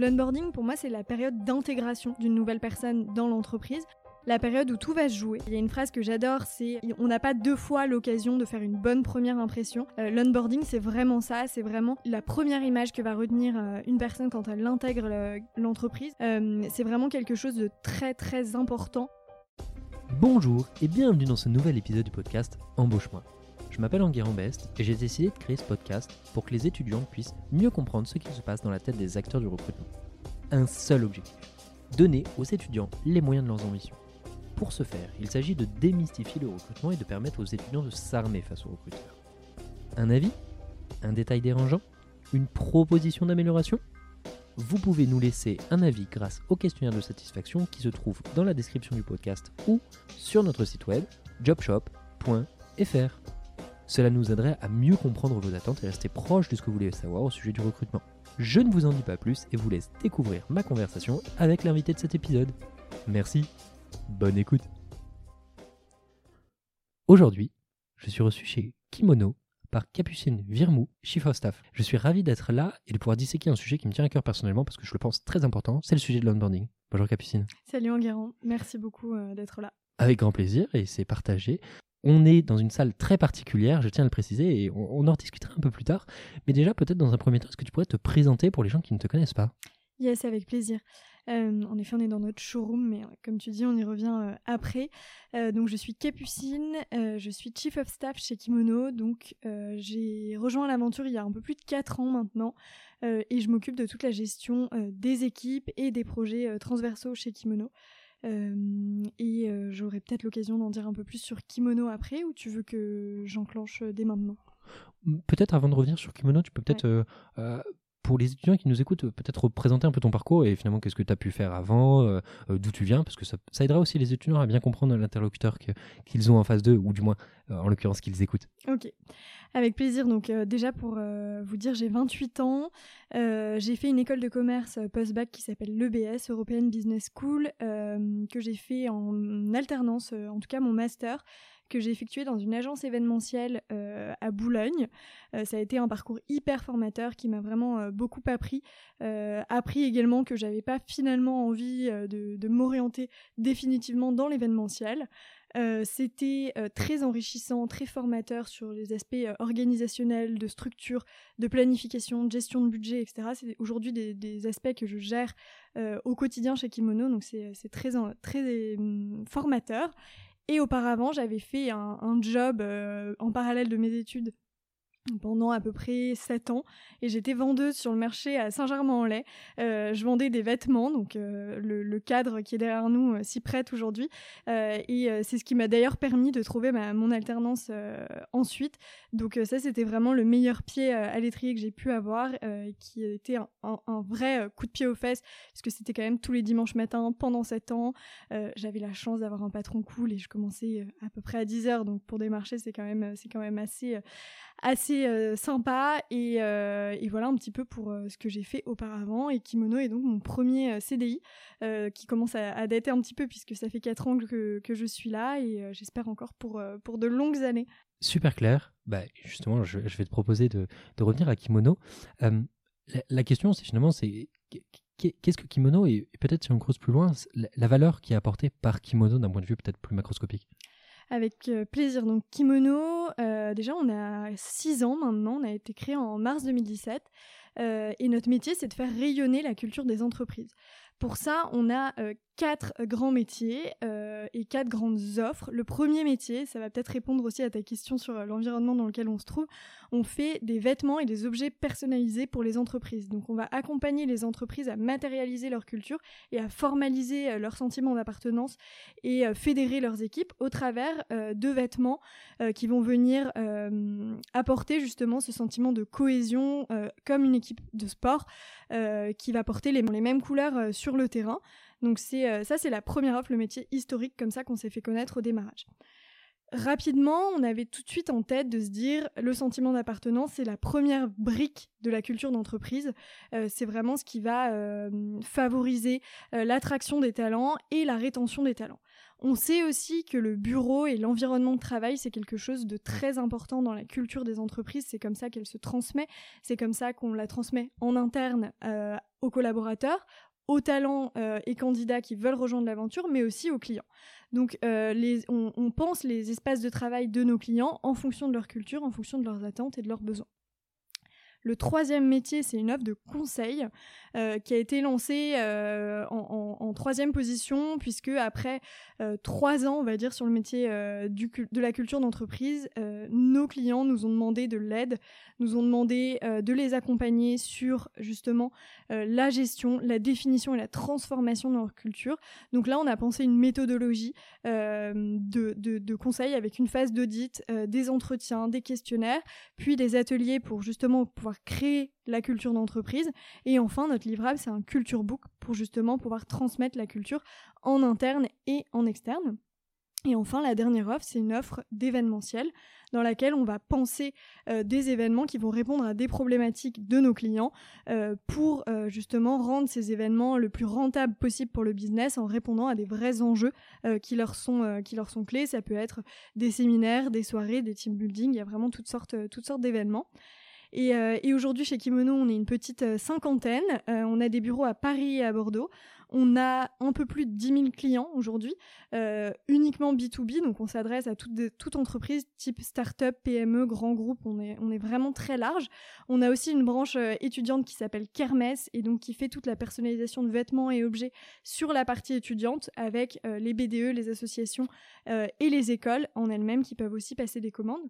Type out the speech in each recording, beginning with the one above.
L'onboarding, pour moi, c'est la période d'intégration d'une nouvelle personne dans l'entreprise. La période où tout va se jouer. Il y a une phrase que j'adore, c'est on n'a pas deux fois l'occasion de faire une bonne première impression. Euh, l'onboarding, c'est vraiment ça, c'est vraiment la première image que va retenir euh, une personne quand elle intègre l'entreprise. Euh, c'est vraiment quelque chose de très très important. Bonjour et bienvenue dans ce nouvel épisode du podcast Embauche-moi. Je m'appelle Enguerrand Best et j'ai décidé de créer ce podcast pour que les étudiants puissent mieux comprendre ce qui se passe dans la tête des acteurs du recrutement. Un seul objectif, donner aux étudiants les moyens de leurs ambitions. Pour ce faire, il s'agit de démystifier le recrutement et de permettre aux étudiants de s'armer face aux recruteurs. Un avis? Un détail dérangeant? Une proposition d'amélioration? Vous pouvez nous laisser un avis grâce au questionnaire de satisfaction qui se trouve dans la description du podcast ou sur notre site web jobshop.fr. Cela nous aiderait à mieux comprendre vos attentes et rester proche de ce que vous voulez savoir au sujet du recrutement. Je ne vous en dis pas plus et vous laisse découvrir ma conversation avec l'invité de cet épisode. Merci, bonne écoute. Aujourd'hui, je suis reçu chez Kimono par Capucine Virmou, Chief of Staff. Je suis ravi d'être là et de pouvoir disséquer un sujet qui me tient à cœur personnellement parce que je le pense très important, c'est le sujet de l'onboarding. Bonjour Capucine. Salut Enguerrand, merci beaucoup euh, d'être là. Avec grand plaisir et c'est partagé. On est dans une salle très particulière, je tiens à le préciser, et on, en rediscutera un peu plus tard. Mais déjà, peut-être dans un premier temps, est-ce que tu pourrais te présenter pour les gens qui ne te connaissent pas? Yes, avec plaisir. Euh, en effet, on est dans notre showroom, mais euh, comme tu dis, on y revient euh, après. donc, je suis Capucine, je suis Chief of Staff chez Kimono. Donc, j'ai rejoint l'aventure il y a un peu plus de 4 ans maintenant. et je m'occupe de toute la gestion des équipes et des projets transversaux chez Kimono. Euh, et euh, j'aurai peut-être l'occasion d'en dire un peu plus sur Kimono après, ou tu veux que j'enclenche euh, dès maintenant? Peut-être avant de revenir sur Kimono, tu peux peut-être pour les étudiants qui nous écoutent, peut-être présenter un peu ton parcours et finalement qu'est-ce que tu as pu faire avant, d'où tu viens, parce que ça, aidera aussi les étudiants à bien comprendre l'interlocuteur qu'ils ont en face d'eux, ou du moins en l'occurrence qu'ils écoutent. Ok. Avec plaisir. Donc euh, déjà pour euh, vous dire, j'ai 28 ans. Euh, j'ai fait une école de commerce post-bac qui s'appelle l'EBS, European Business School, que j'ai fait en alternance, en tout cas mon master que j'ai effectué dans une agence événementielle à Boulogne. ça a été un parcours hyper formateur qui m'a vraiment beaucoup appris. appris également que j'avais pas finalement envie de, m'orienter définitivement dans l'événementiel. Euh, c'était euh, très enrichissant, très formateur sur les aspects euh, organisationnels, de structure, de planification, de gestion de budget, etc. C'est aujourd'hui des, aspects que je gère au quotidien chez Kimono, donc c'est très, très formateur. Et auparavant, j'avais fait un, job en parallèle de mes études pendant à peu près 7 ans et j'étais vendeuse sur le marché à Saint-Germain-en-Laye. Euh, je vendais des vêtements, donc euh, le, cadre qui est derrière nous euh, s'y prête aujourd'hui. et c'est ce qui m'a d'ailleurs permis de trouver mon alternance ensuite. Donc ça, c'était vraiment le meilleur pied à l'étrier que j'ai pu avoir, qui était un, un, vrai coup de pied aux fesses, parce que c'était quand même tous les dimanches matins pendant 7 ans. J'avais la chance d'avoir un patron cool et je commençais à peu près à 10 heures, donc pour démarcher, c'est quand même, c'est quand même assez assez euh, sympa euh, et, voilà un petit peu pour euh, ce que j'ai fait auparavant et Kimono est donc mon premier CDI qui commence à, dater un petit peu puisque ça fait 4 ans que, que je suis là et j'espère encore pour, pour de longues années. Super clair. Bah, justement, je, vais te proposer de, de revenir à Kimono. La, question, c'est finalement, c'est qu'est-ce que Kimono et peut-être si on creuse plus loin, la valeur qui est apportée par Kimono d'un point de vue peut-être plus macroscopique? Avec euh, plaisir. Donc Kimono, euh, déjà on a 6 ans maintenant, on a été créé en mars 2017 euh, et notre métier c'est de faire rayonner la culture des entreprises. Pour ça, on a quatre grands métiers euh, et quatre grandes offres. Le premier métier, ça va peut-être répondre aussi à ta question sur euh, l'environnement dans lequel on se trouve. On fait des vêtements et des objets personnalisés pour les entreprises. Donc on va accompagner les entreprises à matérialiser leur culture et à formaliser euh, leur sentiment d'appartenance et fédérer leurs équipes au travers de vêtements qui vont venir apporter justement ce sentiment de cohésion comme une équipe de sport qui va porter les, les mêmes couleurs sur le terrain. Donc c'est euh, ça, c'est la première offre, le métier historique comme ça qu'on s'est fait connaître au démarrage. rapidement, on avait tout de suite en tête de se dire le sentiment d'appartenance, c'est la première brique de la culture d'entreprise. Euh, c'est vraiment ce qui va euh, favoriser l'attraction des talents et la rétention des talents. On sait aussi que le bureau et l'environnement de travail, c'est quelque chose de très important dans la culture des entreprises. C'est comme ça qu'elle se transmet. C'est comme ça qu'on la transmet en interne aux collaborateurs, aux talents et candidats qui veulent rejoindre l'aventure, mais aussi aux clients. Donc, on, on pense les espaces de travail de nos clients en fonction de leur culture, en fonction de leurs attentes et de leurs besoins. Le troisième métier, c'est une offre de conseil euh, qui a été lancée euh, en, troisième position, puisque après euh, trois ans, on va dire, sur le métier de la culture d'entreprise, nos clients nous ont demandé de l'aide, nous ont demandé de les accompagner sur justement la gestion, la définition et la transformation de leur culture. Donc là, on a pensé une méthodologie de, de, conseil avec une phase d'audit, des entretiens, des questionnaires, puis des ateliers pour justement pouvoir créer la culture d'entreprise. Et enfin, notre livrable, c'est un culture book pour justement pouvoir transmettre la culture en interne et en externe. Et enfin, la dernière offre, c'est une offre d'événementiel dans laquelle on va penser euh, des événements qui vont répondre à des problématiques de nos clients euh, pour euh, justement rendre ces événements le plus rentable possible pour le business en répondant à des vrais enjeux qui, leur sont, qui leur sont clés. Ça peut être des séminaires, des soirées, des team building, il y a vraiment toutes sortes, toutes sortes d'événements. Euh, et, aujourd'hui, chez Kimono, on est une petite euh, cinquantaine. Euh, on a des bureaux à Paris et à Bordeaux. On a un peu plus de 10 000 clients aujourd'hui, uniquement B2B, donc on s'adresse à toute, entreprise type start-up, PME, grand groupe, on est, on est vraiment très large. On a aussi une branche étudiante qui s'appelle Kermesse et donc qui fait toute la personnalisation de vêtements et objets sur la partie étudiante avec les BDE, les associations et les écoles en elles-mêmes qui peuvent aussi passer des commandes.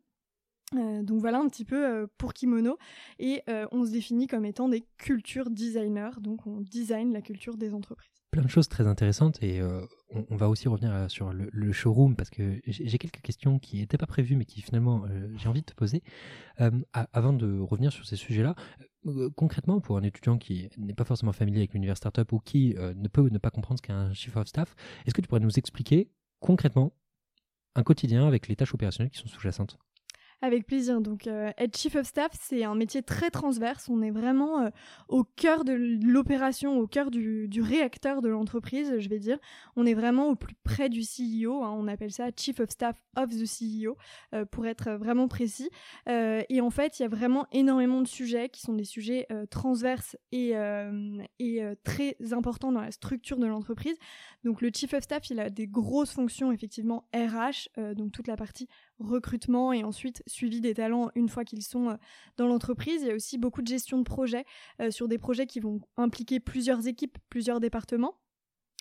Euh, donc voilà un petit peu euh, pour Kimono. Et euh, on se définit comme étant des culture designers, donc on design la culture des entreprises. Plein de choses très intéressantes et on, va aussi revenir sur le, showroom parce que j'ai quelques questions qui n'étaient pas prévues mais qui finalement j'ai envie de te poser. avant de revenir sur ces sujets-là, concrètement pour un étudiant qui n'est pas forcément familier avec l'univers startup ou qui ne peut ne pas comprendre ce qu'est un chief of staff, est-ce que tu pourrais nous expliquer concrètement un quotidien avec les tâches opérationnelles qui sont sous-jacentes? Avec plaisir. Donc, euh, être chief of staff, c'est un métier très transverse. On est vraiment euh, au cœur de l'opération, au cœur du, réacteur de l'entreprise, je vais dire. On est vraiment au plus près du CEO. Hein. on appelle ça chief of staff of the CEO, euh, pour être vraiment précis. et en fait, il y a vraiment énormément de sujets qui sont des sujets transverses et, et très importants dans la structure de l'entreprise. Donc, le chief of staff, il a des grosses fonctions, effectivement, RH, donc toute la partie recrutement et ensuite suivi des talents une fois qu'ils sont euh, dans l'entreprise. Il y a aussi beaucoup de gestion de projets euh, sur des projets qui vont impliquer plusieurs équipes, plusieurs départements.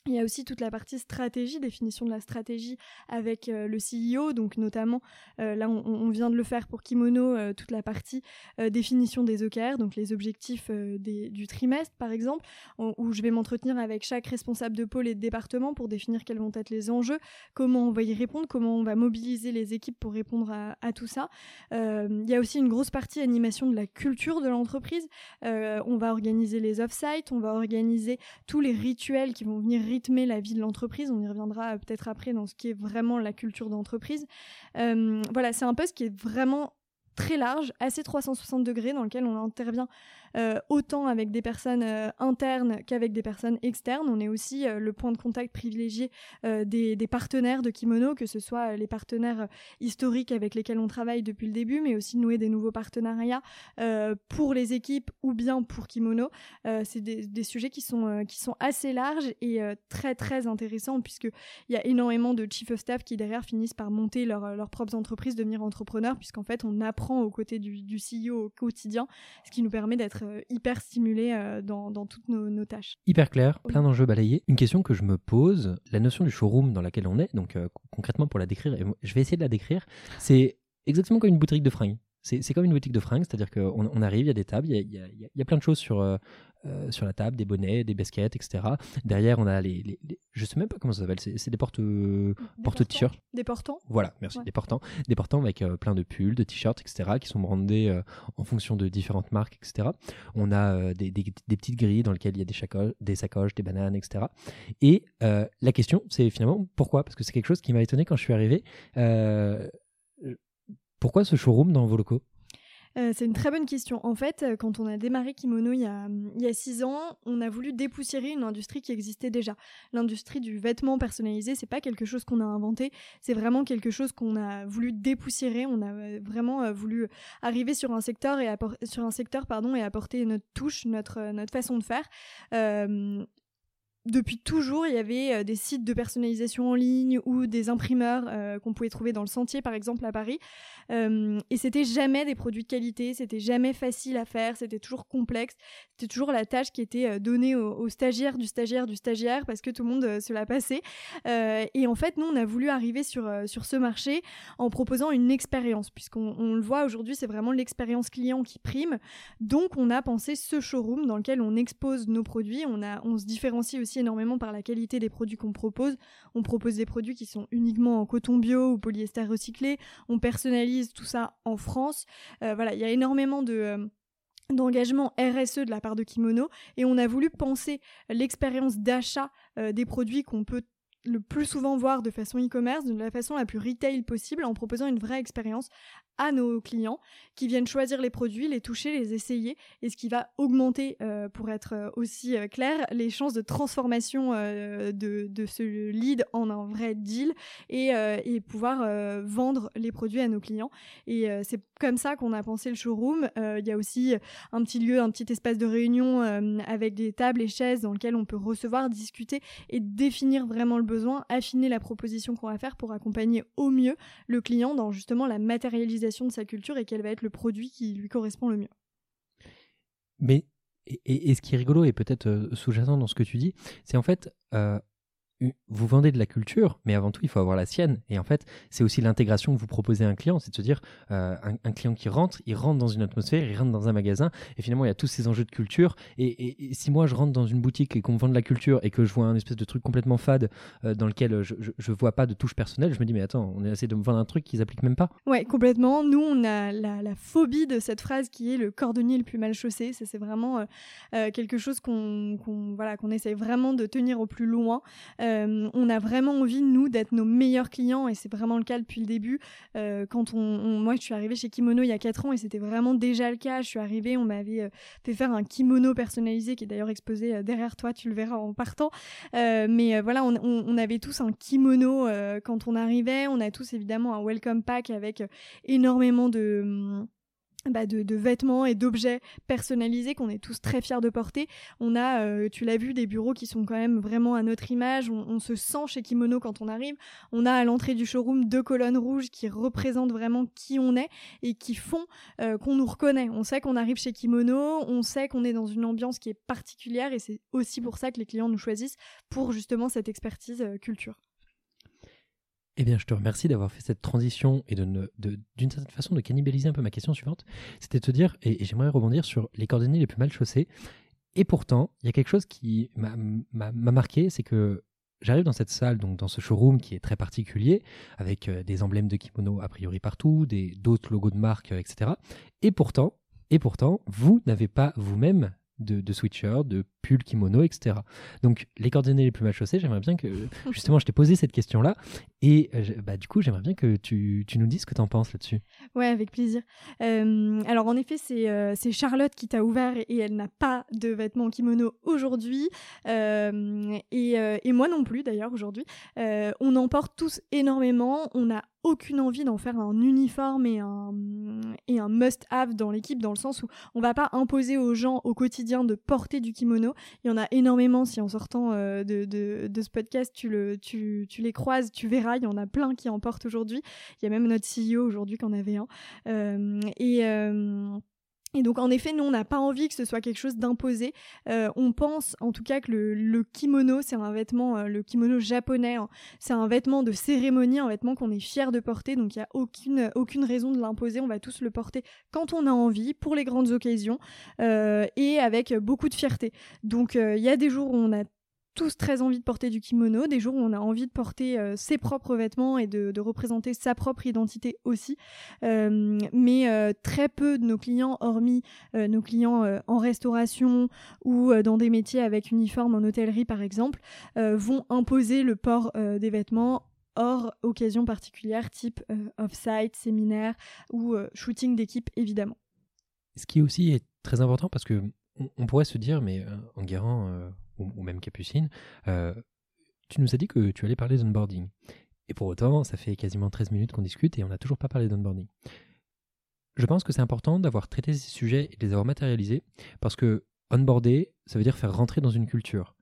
Il y a aussi toute la partie stratégie, définition de la stratégie avec euh, le CEO, donc notamment, euh, là on, vient de le faire pour Kimono, euh, toute la partie définition des OKR, donc les objectifs du trimestre par exemple, où je vais m'entretenir avec chaque responsable de pôle et de département pour définir quels vont être les enjeux, comment on va y répondre, comment on va mobiliser les équipes pour répondre à, à tout ça. il y a aussi une grosse partie animation de la culture de l'entreprise. on va organiser les off-sites, on va organiser tous les rituels qui vont venir rythmer la vie de l'entreprise. On y reviendra peut-être après dans ce qui est vraiment la culture d'entreprise. Euh, voilà, c'est un poste qui est vraiment très large, assez 360 degrés, dans lequel on intervient euh, autant avec des personnes euh, internes qu'avec des personnes externes. On est aussi euh, le point de contact privilégié des, partenaires de Kimono, que ce soit les partenaires historiques avec lesquels on travaille depuis le début, mais aussi nouer des nouveaux partenariats pour les équipes ou bien pour Kimono. C'est des, sujets qui sont, qui sont assez larges et très très intéressants puisqu'il y a énormément de chief of staff qui derrière finissent par monter leur, leurs propres entreprises, devenir entrepreneurs, puisqu'en fait on apprend aux côtés du, du CEO au quotidien, ce qui nous permet d'être euh, hyper stimulé euh, dans, toutes nos, tâches. Hyper clair, plein d'enjeux balayés. Une question que je me pose, la notion du showroom dans laquelle on est, donc euh, concrètement pour la décrire, et je vais essayer de la décrire, c'est exactement comme une boutique de fringues. C'est comme une boutique de fringues, c'est-à-dire qu'on on arrive, il y a des tables, il y a, y, a, y a, plein de choses sur, euh, euh, sur la table, des bonnets, des baskets, etc. Derrière, on a les, les, les je sais même pas comment ça s'appelle, c'est des portes porte t-shirts. Des portants. Voilà, merci, ouais. des portants, des portants avec euh, plein de pulls, de t-shirts, etc. qui sont brandés euh, en fonction de différentes marques, etc. On a euh, des, des, des, petites grilles dans lesquelles il y a des, sacoches, des sacoches, des bananes, etc. Et la question, c'est finalement pourquoi? Parce que c'est quelque chose qui m'a étonné quand je suis arrivé. Pourquoi ce showroom dans vos locaux? Euh, c'est une très bonne question. En fait, euh, quand on a démarré Kimono il y a, il y a six ans, on a voulu dépoussiérer une industrie qui existait déjà. L'industrie du vêtement personnalisé, c'est pas quelque chose qu'on a inventé, c'est vraiment quelque chose qu'on a voulu dépoussiérer. On a euh, vraiment voulu arriver sur un secteur et sur un secteur pardon et apporter notre touche, notre notre façon de faire. Depuis toujours, il y avait euh, des sites de personnalisation en ligne ou des imprimeurs euh, qu'on pouvait trouver dans le sentier, par exemple, à Paris. Euh, et c'était jamais des produits de qualité, c'était jamais facile à faire, c'était toujours complexe. C'était toujours la tâche qui était euh, donnée aux, aux, stagiaires, du stagiaire, du stagiaire, parce que tout le monde se la passait. et en fait, nous, on a voulu arriver sur, sur ce marché en proposant une expérience, puisqu'on on le voit aujourd'hui, c'est vraiment l'expérience client qui prime. Donc, on a pensé ce showroom dans lequel on expose nos produits. On, a, on se différencie aussi énormément par la qualité des produits qu'on propose. On propose des produits qui sont uniquement en coton bio ou polyester recyclé. On personnalise tout ça en France. Euh, voilà, il y a énormément de euh, d'engagement RSE de la part de Kimono et on a voulu penser l'expérience d'achat euh, des produits qu'on peut le plus souvent voir de façon e-commerce, de la façon la plus retail possible, en proposant une vraie expérience à nos clients qui viennent choisir les produits, les toucher, les essayer, et ce qui va augmenter, euh, pour être euh, aussi euh, clair, les chances de transformation de, de, ce lead en un vrai deal et, et pouvoir vendre les produits à nos clients. Et c'est comme ça qu'on a pensé le showroom. Il y a aussi un petit lieu, un petit espace de réunion avec des tables et chaises dans lequel on peut recevoir, discuter et définir vraiment le besoin, affiner la proposition qu'on va faire pour accompagner au mieux le client dans justement la matérialisation de sa culture et quel va être le produit qui lui correspond le mieux. Mais, et, ce qui est rigolo et peut-être euh, sous-jacent dans ce que tu dis, c'est en fait, euh, vous vendez de la culture, mais avant tout, il faut avoir la sienne. Et en fait, c'est aussi l'intégration que vous proposez à un client. C'est de se dire, euh, un, client qui rentre, il rentre dans une atmosphère, il rentre dans un magasin, et finalement, il y a tous ces enjeux de culture. Et, si moi, je rentre dans une boutique et qu'on me vend de la culture et que je vois un espèce de truc complètement fade euh, dans lequel je, je, je, vois pas de touche personnelle, je me dis, mais attends, on essaie de me vendre un truc qu'ils appliquent même pas. Ouais, complètement. Nous, on a la, phobie de cette phrase qui est le cordonnier le plus mal chaussé. Ça, c'est vraiment euh, euh quelque chose qu'on qu voilà, qu'on essaie vraiment de tenir au plus loin. Euh, on a vraiment envie, nous, d'être nos meilleurs clients et c'est vraiment le cas depuis le début. Euh, quand on, moi, je suis arrivée chez Kimono il y a 4 ans et c'était vraiment déjà le cas. Je suis arrivée, on m'avait euh, fait faire un kimono personnalisé qui est d'ailleurs exposé euh, derrière toi, tu le verras en partant. Euh, mais voilà, on, avait tous un kimono quand on arrivait. On a tous évidemment un welcome pack avec énormément de hum, bah de, vêtements et d'objets personnalisés qu'on est tous très fiers de porter. On a, euh, tu l'as vu, des bureaux qui sont quand même vraiment à notre image. On, on se sent chez Kimono quand on arrive. On a à l'entrée du showroom deux colonnes rouges qui représentent vraiment qui on est et qui font euh, qu'on nous reconnaît. On sait qu'on arrive chez Kimono, on sait qu'on est dans une ambiance qui est particulière et c'est aussi pour ça que les clients nous choisissent pour justement cette expertise euh, culture. Eh bien, je te remercie d'avoir fait cette transition et d'une certaine façon de cannibaliser un peu ma question suivante. C'était de te dire, et, j'aimerais rebondir sur les coordonnées les plus mal chaussées. Et pourtant, il y a quelque chose qui m'a marqué, c'est que j'arrive dans cette salle, donc dans ce showroom qui est très particulier, avec euh, des emblèmes de kimono a priori partout, d'autres logos de marque, euh, etc. Et pourtant, et pourtant, vous n'avez pas vous-même de, de de pull, kimono, etc. Donc, les coordonnées les plus mal chaussées, j'aimerais bien que, justement, je t'ai posé cette question-là. Et euh, bah, du coup, j'aimerais bien que tu, tu, nous dises ce que tu en penses là-dessus. Ouais, avec plaisir. Euh, alors, en effet, c'est euh, Charlotte qui t'a ouvert et, elle n'a pas de vêtements kimono aujourd'hui. Euh, et, et, moi non plus, d'ailleurs, aujourd'hui. On en porte tous énormément. On a aucune envie d'en faire un uniforme et un, et un must-have dans l'équipe, dans le sens où on va pas imposer aux gens au quotidien de porter du kimono. Il y en a énormément, si en sortant euh, de, de, ce podcast, tu, le, tu, tu, les croises, tu verras, il y en a plein qui en portent aujourd'hui. Il y a même notre CEO aujourd'hui qui en avait un. Euh, et... Euh, Et donc, en effet, nous, on n'a pas envie que ce soit quelque chose d'imposé. Euh, on pense, en tout cas, que le, kimono, c'est un vêtement, euh, le kimono japonais, hein, c'est un vêtement de cérémonie, un vêtement qu'on est fier de porter. Donc, il n'y a aucune, aucune raison de l'imposer. On va tous le porter quand on a envie, pour les grandes occasions, euh, et avec beaucoup de fierté. Donc, il y a des jours où on a tous très envie de porter du kimono, des jours où on a envie de porter euh, ses propres vêtements et de, représenter sa propre identité aussi. Euh, mais euh, très peu de nos clients, hormis nos clients en restauration ou dans des métiers avec uniforme en hôtellerie par exemple, vont imposer le port des vêtements hors occasion particulière type off-site, séminaire ou shooting d'équipe évidemment. Ce qui aussi est très important parce que on, pourrait se dire mais en guérant ou, même Capucine, euh, tu nous as dit que tu allais parler d'onboarding. Et pour autant, ça fait quasiment 13 minutes qu'on discute et on n'a toujours pas parlé d'onboarding. Je pense que c'est important d'avoir traité ces sujets et de les avoir matérialisés parce que onboarder, ça veut dire faire rentrer dans une culture.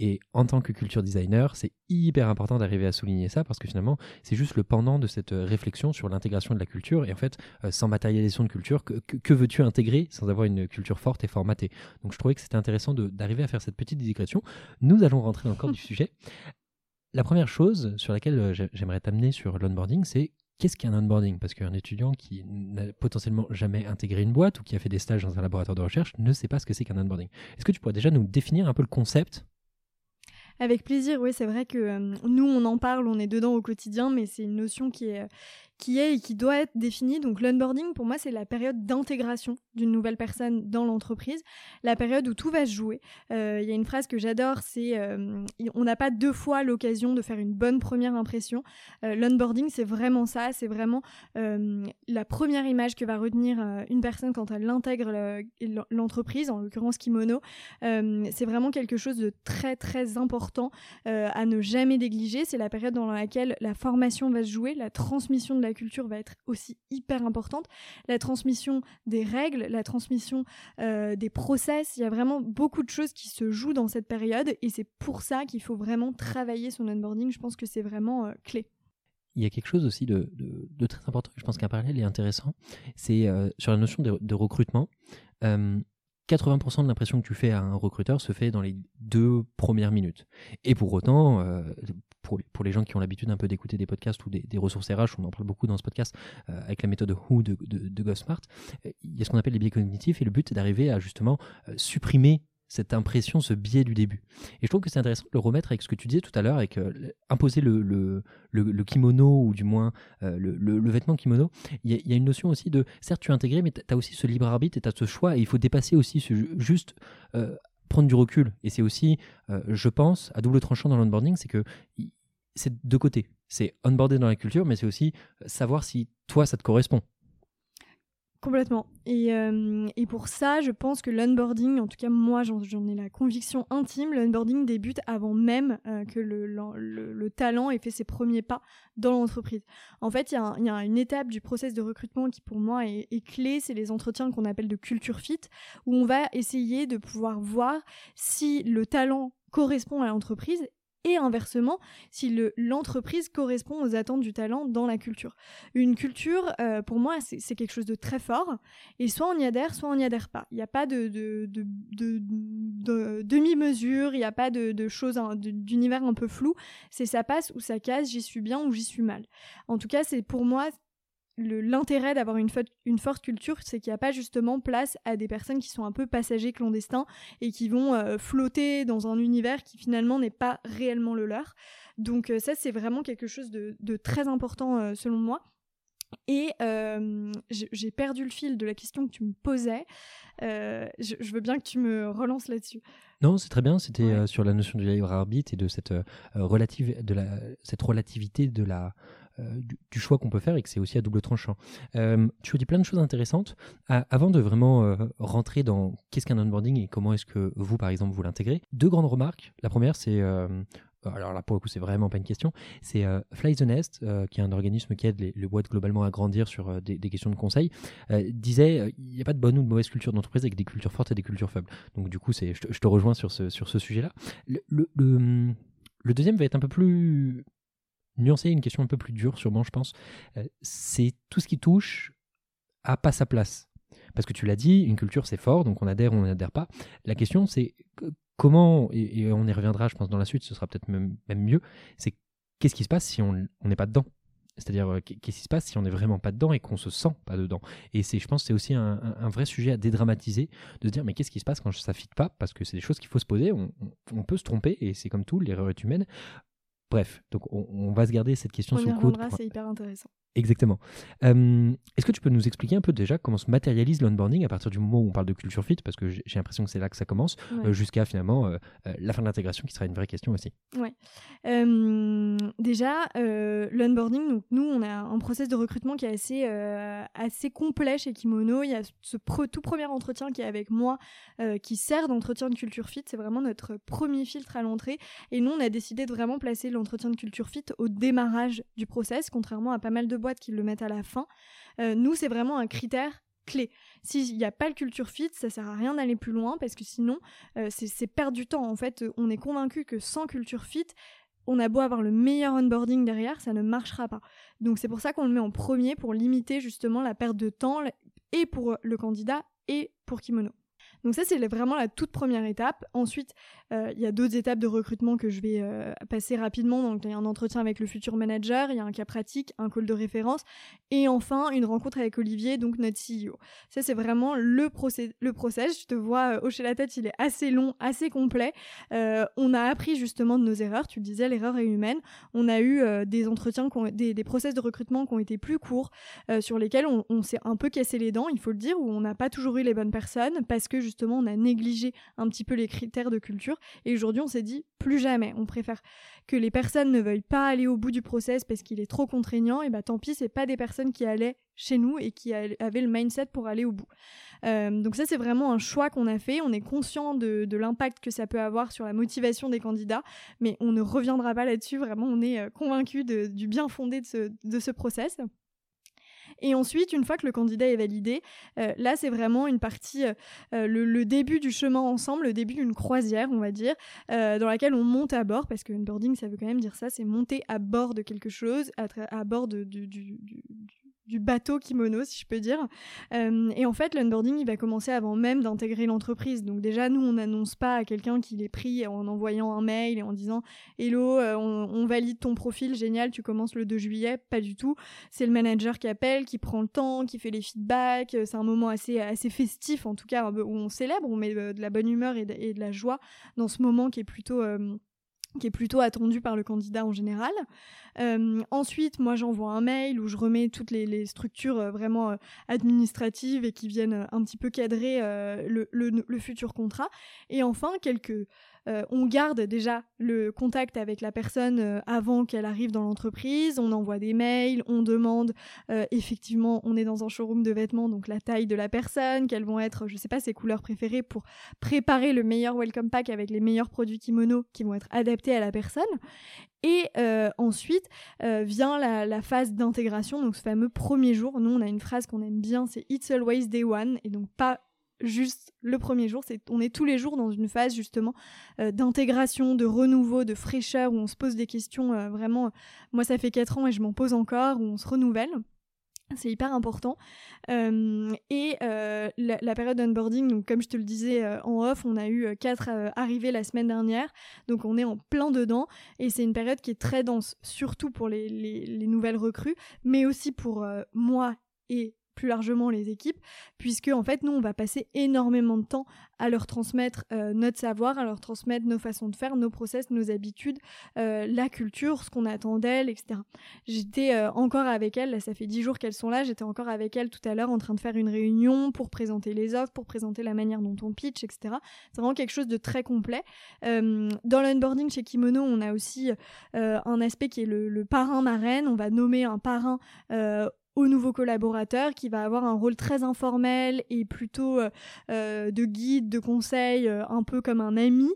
Et en tant que culture designer, c'est hyper important d'arriver à souligner ça parce que finalement, c'est juste le pendant de cette euh, réflexion sur l'intégration de la culture. Et en fait, euh, sans matérialisation de culture, que, veux-tu intégrer sans avoir une culture forte et formatée? Donc je trouvais que c'était intéressant d'arriver à faire cette petite digression. Nous allons rentrer dans le corps du sujet. La première chose sur laquelle euh, j'aimerais t'amener sur l'onboarding, c'est qu'est-ce qu'un onboarding? Parce qu'un étudiant qui n'a potentiellement jamais intégré une boîte ou qui a fait des stages dans un laboratoire de recherche ne sait pas ce que c'est qu'un onboarding. Est-ce que tu pourrais déjà nous définir un peu le concept avec plaisir, oui, c'est vrai que nous, on en parle, on est dedans au quotidien, mais c'est une notion qui est, qui est et qui doit être définie. Donc l'onboarding, pour moi, c'est la période d'intégration d'une nouvelle personne dans l'entreprise, la période où tout va se jouer. Euh, il y a une phrase que j'adore, c'est euh, on n'a pas deux fois l'occasion de faire une bonne première impression. Euh, l'onboarding, c'est vraiment ça, c'est vraiment la première image que va retenir une personne quand elle intègre l'entreprise, en l'occurrence Kimono. c'est vraiment quelque chose de très très important à ne jamais négliger. C'est la période dans laquelle la formation va se jouer, la transmission de la culture va être aussi hyper importante. La transmission des règles, la transmission euh, des process, il y a vraiment beaucoup de choses qui se jouent dans cette période et c'est pour ça qu'il faut vraiment travailler son onboarding. Je pense que c'est vraiment euh, clé il y a quelque chose aussi de, très important, je pense qu'un parallèle est intéressant, c'est euh, sur la notion de, recrutement. 80% de l'impression que tu fais à un recruteur se fait dans les deux premières minutes. Et pour autant, pour, les gens qui ont l'habitude un peu d'écouter des podcasts ou des, ressources RH, on en parle beaucoup dans ce podcast euh, avec la méthode Who de, de, de GoSmart, euh, il y a ce qu'on appelle les biais cognitifs et le but est d'arriver à justement euh, supprimer cette impression, ce biais du début. Et je trouve que c'est intéressant de le remettre avec ce que tu disais tout à l'heure, avec imposer le, le, le, kimono, ou du moins le, vêtement kimono. Il y, a, une notion aussi de, certes, tu es intégré, mais tu as aussi ce libre arbitre et tu as ce choix, et il faut dépasser aussi ce juste prendre du recul. Et c'est aussi, euh, je pense, à double tranchant dans l'onboarding, c'est que c'est de côté. C'est onboarder dans la culture, mais c'est aussi savoir si toi, ça te correspond. Complètement. Et, euh, et, pour ça, je pense que l'onboarding, en tout cas moi j'en ai la conviction intime, l'onboarding débute avant même euh, que le, le, le, talent ait fait ses premiers pas dans l'entreprise. En fait, il y, y, a une étape du process de recrutement qui pour moi est, est clé, c'est les entretiens qu'on appelle de culture fit, où on va essayer de pouvoir voir si le talent correspond à l'entreprise et inversement si l'entreprise correspond aux attentes du talent dans la culture. Une culture, euh, pour moi, c'est quelque chose de très fort et soit on y adhère, soit on n'y adhère pas. Il n'y a pas de, de, de, demi-mesure, il n'y a pas de, choses, d'univers un peu flou. C'est ça passe ou ça casse, j'y suis bien ou j'y suis mal. En tout cas, c'est pour moi l'intérêt d'avoir une, une, forte culture, c'est qu'il n'y a pas justement place à des personnes qui sont un peu passagers clandestins et qui vont euh, flotter dans un univers qui finalement n'est pas réellement le leur. Donc euh, ça, c'est vraiment quelque chose de, très important euh, selon moi. Et j'ai perdu le fil de la question que tu me posais. Je, veux bien que tu me relances là-dessus. Non, c'est très bien. C'était sur la notion du libre arbitre et de cette, relative, de la, cette relativité de la, euh, du, choix qu'on peut faire et que c'est aussi à double tranchant. Euh, tu as dit plein de choses intéressantes. avant de vraiment euh, rentrer dans qu'est-ce qu'un onboarding et comment est-ce que vous, par exemple, vous l'intégrez, deux grandes remarques. La première, c'est alors là pour le coup c'est vraiment pas une question, c'est Fly the Nest, qui est un organisme qui aide les, boîtes globalement à grandir sur des, questions de conseil, disait il n'y a pas de bonne ou de mauvaise culture d'entreprise avec des cultures fortes et des cultures faibles. Donc du coup c'est, je, te, rejoins sur ce, sur ce sujet-là. le, le, deuxième va être un peu plus nuancer une question un peu plus dure, sûrement, je pense. Euh, c'est tout ce qui touche à pas sa place. Parce que tu l'as dit, une culture c'est fort, donc on adhère ou on n'adhère pas. La question c'est comment, et, on y reviendra je pense dans la suite, ce sera peut-être même, mieux, c'est qu'est-ce qui se passe si on n'est pas dedans? C'est-à-dire, euh, qu'est-ce qui se passe si on n'est vraiment pas dedans et qu'on se sent pas dedans? Et c'est, je pense, c'est aussi un, vrai sujet à dédramatiser, de se dire, mais qu'est-ce qui se passe quand ça fit pas? Parce que c'est des choses qu'il faut se poser. On, on, peut se tromper et c'est comme tout, l'erreur est humaine. Bref, donc on, va se garder cette question sous le coude. C'est hyper intéressant. Exactement. Est-ce que tu peux nous expliquer un peu déjà comment se matérialise l'onboarding à partir du moment où on parle de culture fit, parce que j'ai l'impression que c'est là que ça commence, euh, jusqu'à finalement euh, euh, la fin de l'intégration qui sera une vraie question aussi. Ouais. déjà, l'onboarding, nous, on a un process de recrutement qui est assez, assez complet chez Kimono. Il y a ce tout premier entretien qui est avec moi, qui sert d'entretien de culture fit. C'est vraiment notre premier filtre à l'entrée. Et nous, on a décidé de vraiment placer l'entretien de culture fit au démarrage du process, contrairement à pas mal de qui le mettent à la fin. Euh, nous, c'est vraiment un critère clé. S'il n'y a pas le culture fit, ça sert à rien d'aller plus loin parce que sinon, euh, c'est perdre du temps. En fait, on est convaincu que sans culture fit, on a beau avoir le meilleur onboarding derrière, ça ne marchera pas. Donc c'est pour ça qu'on le met en premier pour limiter justement la perte de temps et pour le candidat et pour Kimono. Donc ça, c'est vraiment la toute première étape. Ensuite, euh, il y a d'autres étapes de recrutement que je vais euh, passer rapidement. Donc il y a un entretien avec le futur manager, il y a un cas pratique, un call de référence, et enfin une rencontre avec Olivier, donc notre CEO. Ça, c'est vraiment le, le process. Je te vois euh, hocher la tête, il est assez long, assez complet. on a appris justement de nos erreurs. Tu le disais, l'erreur est humaine. On a eu des entretiens, des, des, process de recrutement qui ont été plus courts, sur lesquels on, on s'est un peu cassé les dents, il faut le dire, où on n'a pas toujours eu les bonnes personnes parce que justement justement on a négligé un petit peu les critères de culture. Et aujourd'hui on s'est dit plus jamais on préfère que les personnes ne veuillent pas aller au bout du process parce qu'il est trop contraignant. Et bah tant pis c'est pas des personnes qui allaient chez nous et qui avaient le mindset pour aller au bout. Euh, donc ça c'est vraiment un choix qu'on a fait. On est conscient de, l'impact que ça peut avoir sur la motivation des candidats. Mais on ne reviendra pas là-dessus. Vraiment on est euh, convaincu du bien fondé de ce, de ce process et ensuite, une fois que le candidat est validé, euh, là, c'est vraiment une partie, euh, euh, le, début du chemin ensemble, le début d'une croisière, on va dire, dans laquelle on monte à bord, parce que onboarding, ça veut quand même dire ça, c'est monter à bord de quelque chose, à, bord de, du, bateau kimono, si je peux dire. Euh, et en fait, l'onboarding, il va commencer avant même d'intégrer l'entreprise. Donc déjà, nous, on n'annonce pas à quelqu'un qu'il est pris en envoyant un mail et en disant « Hello, euh, on, valide ton profil, génial, tu commences le 2 juillet ». Pas du tout. C'est le manager qui appelle, qui prend le temps, qui fait les feedbacks. C'est un moment assez, assez festif, en tout cas, où on célèbre, on met de la bonne humeur et de, la joie dans ce moment qui est plutôt... Euh, qui est plutôt attendu par le candidat en général. Euh, ensuite, moi, j'envoie un mail où je remets toutes les, structures euh, vraiment euh, administratives et qui viennent un petit peu cadrer le, futur contrat. Et enfin, quelques on garde déjà le contact avec la personne avant qu'elle arrive dans l'entreprise, on envoie des mails, on demande effectivement, on est dans un showroom de vêtements, donc la taille de la personne, quelles vont être, je sais pas, ses couleurs préférées pour préparer le meilleur welcome pack avec les meilleurs produits kimono qui vont être adaptés à la personne. Et ensuite vient la, phase d'intégration, donc ce fameux premier jour. Nous, on a une phrase qu'on aime bien, c'est It's always day one, et donc pas juste le premier jour. C'est, on est tous les jours dans une phase justement euh, d'intégration, de renouveau, de fraîcheur, où on se pose des questions euh, vraiment. Moi, ça fait 4 ans et je m'en pose encore, où on se renouvelle. C'est hyper important. Euh, et la, période d'onboarding, donc comme je te le disais en off, on a eu quatre arrivées la semaine dernière, donc on est en plein dedans. Et c'est une période qui est très dense, surtout pour les, les nouvelles recrues, mais aussi pour moi et plus largement les équipes, puisque en fait nous on va passer énormément de temps à leur transmettre euh, notre savoir, à leur transmettre nos façons de faire, nos process, nos habitudes, euh, la culture, ce qu'on attend d'elles, etc. J'étais euh, encore avec elles, ça fait dix jours qu'elles sont là, j'étais encore avec elles tout à l'heure en train de faire une réunion pour présenter les offres, pour présenter la manière dont on pitch, etc. C'est vraiment quelque chose de très complet. dans l'onboarding chez Kimono, on a aussi un aspect qui est le, le parrain marraine, on va nommer un parrain au nouveau collaborateur qui va avoir un rôle très informel et plutôt euh, euh, de guide, de conseil, euh, un peu comme un ami,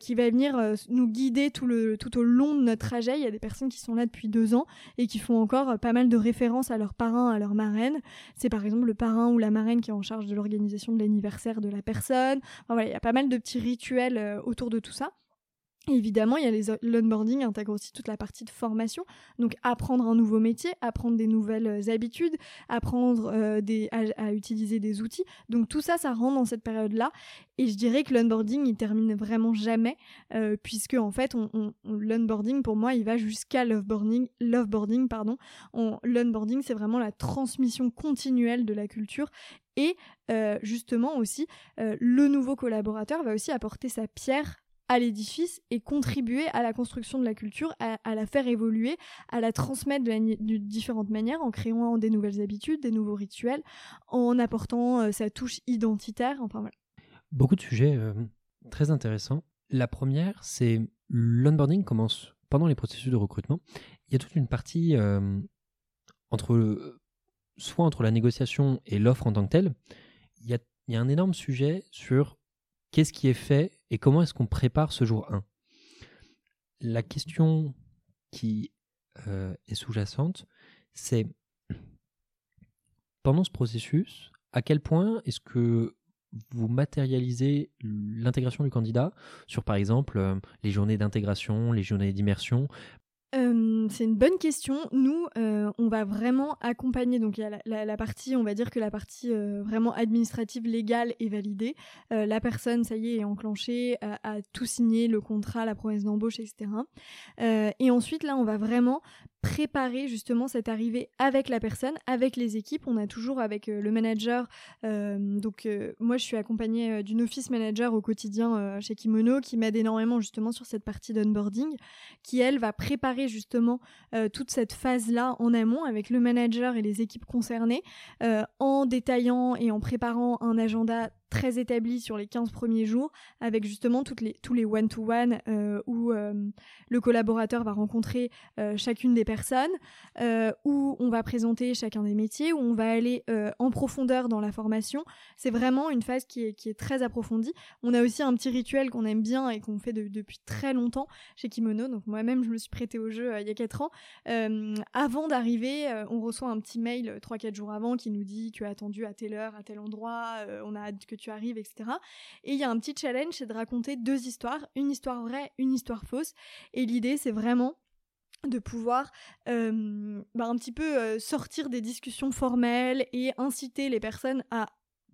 qui va venir nous guider tout, le, tout au long de notre trajet. Il y a des personnes qui sont là depuis deux ans et qui font encore pas mal de références à leur parrain, à leur marraine. C'est par exemple le parrain ou la marraine qui est en charge de l'organisation de l'anniversaire de la personne. voilà, il y a pas mal de petits rituels autour de tout ça. Évidemment, il y a les l'onboarding intègre aussi toute la partie de formation, donc apprendre un nouveau métier, apprendre des nouvelles euh, habitudes, apprendre euh, à, utiliser des outils. Donc tout ça, ça rentre dans cette période-là. Et je dirais que l'onboarding, il termine vraiment jamais, euh, puisque en fait, on, l'onboarding pour moi, il va jusqu'à l'offboarding. L'offboarding, pardon. L'onboarding, c'est vraiment la transmission continuelle de la culture et justement aussi, le nouveau collaborateur va aussi apporter sa pierre à l'édifice et contribuer à la construction de la culture, à, la faire évoluer, à la transmettre de, différentes manières, en créant des nouvelles habitudes, des nouveaux rituels, en apportant euh, sa touche identitaire. Enfin voilà. Beaucoup de sujets euh, très intéressants. La première, c'est l'onboarding commence pendant les processus de recrutement. Il y a toute une partie euh, entre soit entre la négociation et l'offre en tant que telle. Il y a un énorme sujet sur qu'est-ce qui est fait et comment est-ce qu'on prépare ce jour 1 La question qui euh, est sous-jacente, c'est pendant ce processus, à quel point est-ce que vous matérialisez l'intégration du candidat sur, par exemple, euh, les journées d'intégration, les journées d'immersion c'est une bonne question. Nous, on va vraiment accompagner. Donc, il y a la, partie, on va dire que la partie vraiment administrative, légale est validée. la personne, ça y est, est enclenchée, a, tout signé, le contrat, la promesse d'embauche, etc. et ensuite, là, on va vraiment préparer justement cette arrivée avec la personne, avec les équipes. On a toujours avec euh, le manager, euh, donc euh, moi je suis accompagnée d'une office manager au quotidien chez Kimono qui m'aide énormément justement sur cette partie d'onboarding, qui elle va préparer justement toute cette phase-là en amont avec le manager et les équipes concernées, en détaillant et en préparant un agenda très établi sur les 15 premiers jours, avec justement toutes les, tous les one-to-one euh, où euh, le collaborateur va rencontrer euh, chacune des personnes, où on va présenter chacun des métiers, où on va aller en profondeur dans la formation. C'est vraiment une phase qui est, qui est très approfondie. On a aussi un petit rituel qu'on aime bien et qu'on fait depuis très longtemps chez Kimono. Donc moi-même, je me suis prêtée au jeu il y a 4 ans. avant d'arriver, on reçoit un petit mail 3-4 jours avant qui nous dit tu as attendu à telle heure, à tel endroit, on a hâte que tu arrives, etc. Et il y a un petit challenge, c'est de raconter deux histoires, une histoire vraie, une histoire fausse. Et l'idée, c'est vraiment de pouvoir euh, bah, un petit peu euh, sortir des discussions formelles et inciter les personnes à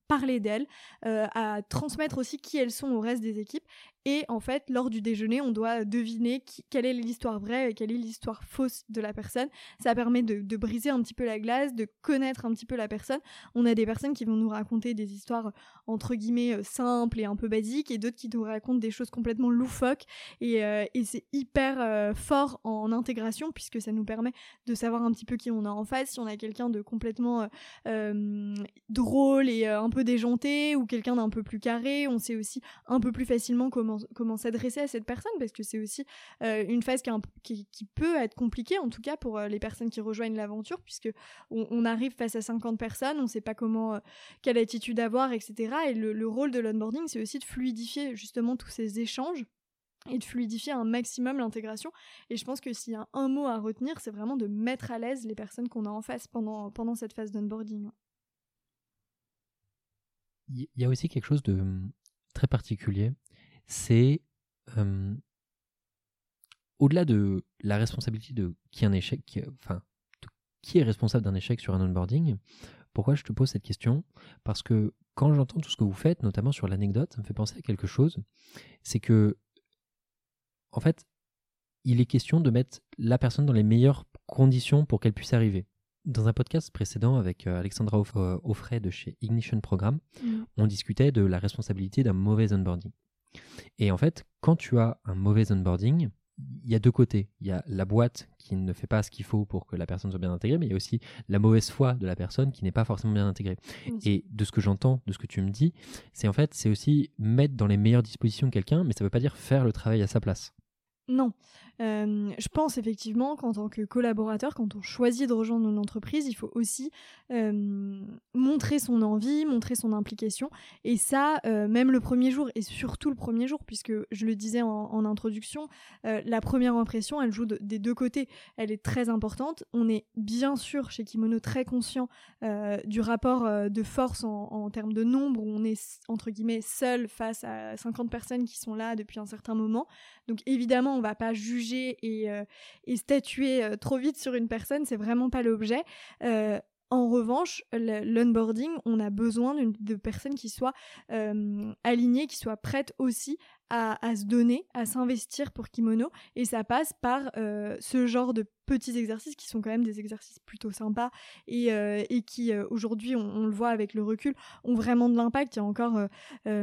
parler d'elles, euh, à transmettre aussi qui elles sont au reste des équipes et en fait, lors du déjeuner, on doit deviner quelle est l'histoire vraie et quelle est l'histoire fausse de la personne. Ça permet de, briser un petit peu la glace, de connaître un petit peu la personne. On a des personnes qui vont nous raconter des histoires entre guillemets euh, simples et un peu basiques, et d'autres qui nous racontent des choses complètement loufoques. Et, euh, c'est hyper fort en intégration puisque ça nous permet de savoir un petit peu qui on a en face. Si on a quelqu'un de complètement drôle et un peu déjanté ou quelqu'un d'un peu plus carré, on sait aussi un peu plus facilement comment comment, s'adresser à cette personne parce que c'est aussi euh, une phase qui, peut être compliquée en tout cas pour euh, les personnes qui rejoignent l'aventure puisque on, arrive face à 50 personnes, on ne sait pas comment euh, quelle attitude avoir, etc. Et le, rôle de l'onboarding, c'est aussi de fluidifier justement tous ces échanges et de fluidifier un maximum l'intégration. Et je pense que s'il y a un mot à retenir, c'est vraiment de mettre à l'aise les personnes qu'on a en face pendant, pendant cette phase d'onboarding. Il y a aussi quelque chose de hum, très particulier c'est au-delà de la responsabilité de qui un échec, qui est responsable d'un échec sur un onboarding. Pourquoi je te pose cette question? Parce que quand j'entends tout ce que vous faites, notamment sur l'anecdote, ça me fait penser à quelque chose. C'est que, en fait, il est question de mettre la personne dans les meilleures conditions pour qu'elle puisse arriver. Dans un podcast précédent avec euh, Alexandra Offray de chez Ignition Programme, mmh. on discutait de la responsabilité d'un mauvais onboarding. Et en fait, quand tu as un mauvais onboarding, il y a deux côtés. Il y a la boîte qui ne fait pas ce qu'il faut pour que la personne soit bien intégrée, mais il y a aussi la mauvaise foi de la personne qui n'est pas forcément bien intégrée. Et de ce que j'entends, de ce que tu me dis, c'est en fait, c'est aussi mettre dans les meilleures dispositions quelqu'un, mais ça ne veut pas dire faire le travail à sa place. non. Euh, je pense effectivement qu'en tant que collaborateur, quand on choisit de rejoindre une entreprise, il faut aussi euh, montrer son envie, montrer son implication. Et ça, euh, même le premier jour, et surtout le premier jour, puisque je le disais en, introduction, la première impression, elle joue des deux côtés. Elle est très importante. On est bien sûr chez Kimono très conscient du rapport de force en, termes de nombre, où on est entre guillemets seul face à 50 personnes qui sont là depuis un certain moment. Donc évidemment, on va pas juger et, euh, statuer euh, trop vite sur une personne, c'est vraiment pas l'objet. Euh, en revanche, l'onboarding, on a besoin de personnes qui soient alignées, qui soient prêtes aussi à se donner, à s'investir pour Kimono. Et ça passe par ce genre de petits exercices qui sont quand même des exercices plutôt sympas et, euh, et qui euh, aujourd'hui on, le voit avec le recul ont vraiment de l'impact. Il y a encore euh,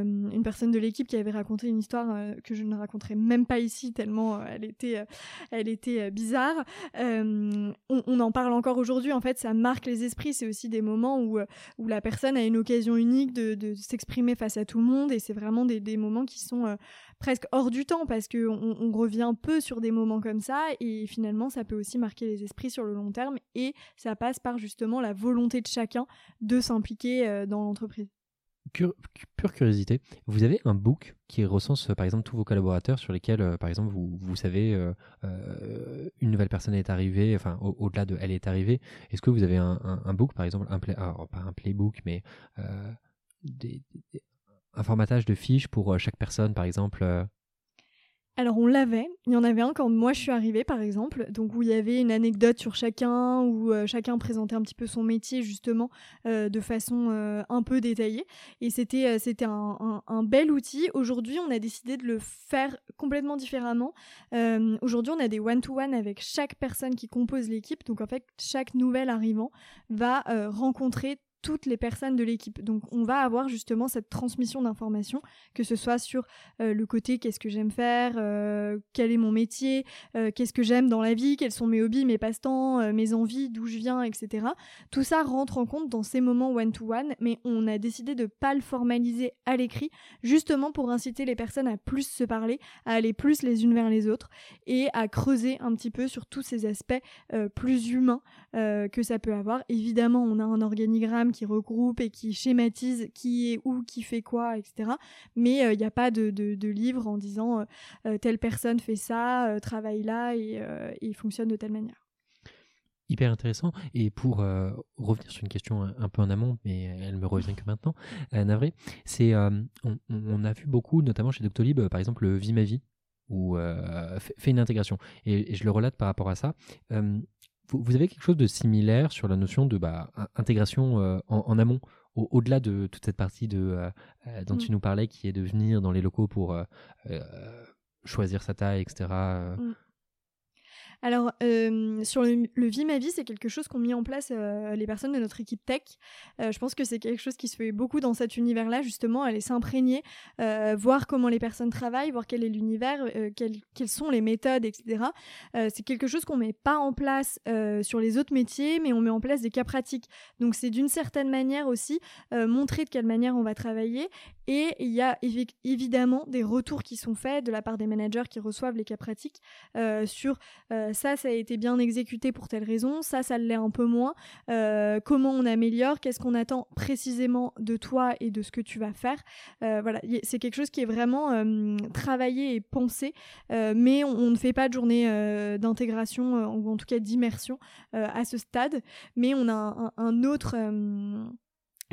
une personne de l'équipe qui avait raconté une histoire que je ne raconterai même pas ici tellement elle était elle était bizarre. On, en parle encore aujourd'hui. En fait ça marque les esprits. C'est aussi des moments où où la personne a une occasion unique de, s'exprimer face à tout le monde et c'est vraiment des moments qui sont presque hors du temps parce que on, revient peu sur des moments comme ça et finalement ça peut aussi marquer les esprits sur le long terme et ça passe par justement la volonté de chacun de s'impliquer euh, dans l'entreprise. pure curiosité, vous avez un book qui recense par exemple tous vos collaborateurs sur lesquels euh, par exemple vous, vous savez euh, une nouvelle personne est arrivée, enfin au-delà de elle est arrivée, est-ce que vous avez un, book par exemple, un alors, pas un playbook mais des, un formatage de fiches pour euh, chaque personne, par exemple euh? Alors on l'avait, il y en avait un quand moi je suis arrivée par exemple, donc où il y avait une anecdote sur chacun, où euh, chacun présentait un petit peu son métier justement de façon un peu détaillée. Et c'était c'était un, un, bel outil. Aujourd'hui on a décidé de le faire complètement différemment. Aujourd'hui on a des one-to-one avec chaque personne qui compose l'équipe, donc en fait chaque nouvel arrivant va rencontrer toutes les personnes de l'équipe. Donc on va avoir justement cette transmission d'informations, que ce soit sur euh, le côté qu'est-ce que j'aime faire, euh, quel est mon métier, euh, qu'est-ce que j'aime dans la vie, quels sont mes hobbies, mes passe-temps, mes envies, d'où je viens, etc. Tout ça rentre en compte dans ces moments one-to-one, mais on a décidé de pas le formaliser à l'écrit, justement pour inciter les personnes à plus se parler, à aller plus les unes vers les autres et à creuser un petit peu sur tous ces aspects plus humains que ça peut avoir. Évidemment, on a un organigramme qui regroupe et qui schématise qui est où, qui fait quoi, etc. Mais il euh, n'y a pas de, de, livre en disant euh, euh, telle personne fait ça, travaille là et, fonctionne de telle manière. Hyper intéressant. Et pour revenir sur une question un, peu en amont, mais elle me revient que maintenant, navré, c'est on, a vu beaucoup, notamment chez Doctolib, par exemple, le Vie ma vie, où fait une intégration. Et, je le relate par rapport à ça vous, avez quelque chose de similaire sur la notion de bah, intégration euh, en, amont, au-delà de toute cette partie de, euh, euh, dont mm. tu nous parlais, qui est de venir dans les locaux pour choisir sa taille, etc. Alors, euh, sur le, le Vie ma vie, c'est quelque chose qu'ont mis en place euh, les personnes de notre équipe tech. Euh, je pense que c'est quelque chose qui se fait beaucoup dans cet univers-là, justement, aller s'imprégner, voir comment les personnes travaillent, voir quel est l'univers, quelles, sont les méthodes, etc. c'est quelque chose qu'on met pas en place sur les autres métiers, mais on met en place des cas pratiques. Donc, c'est d'une certaine manière aussi montrer de quelle manière on va travailler. Et il y a évidemment des retours qui sont faits de la part des managers qui reçoivent les cas pratiques sur ça, ça a été bien exécuté pour telle raison, ça, ça l'est un peu moins. Euh, comment on améliore Qu'est-ce qu'on attend précisément de toi et de ce que tu vas faire euh, Voilà, c'est quelque chose qui est vraiment euh, travaillé et pensé, mais on, ne fait pas de journée d'intégration ou en tout cas d'immersion à ce stade, mais on a un, un autre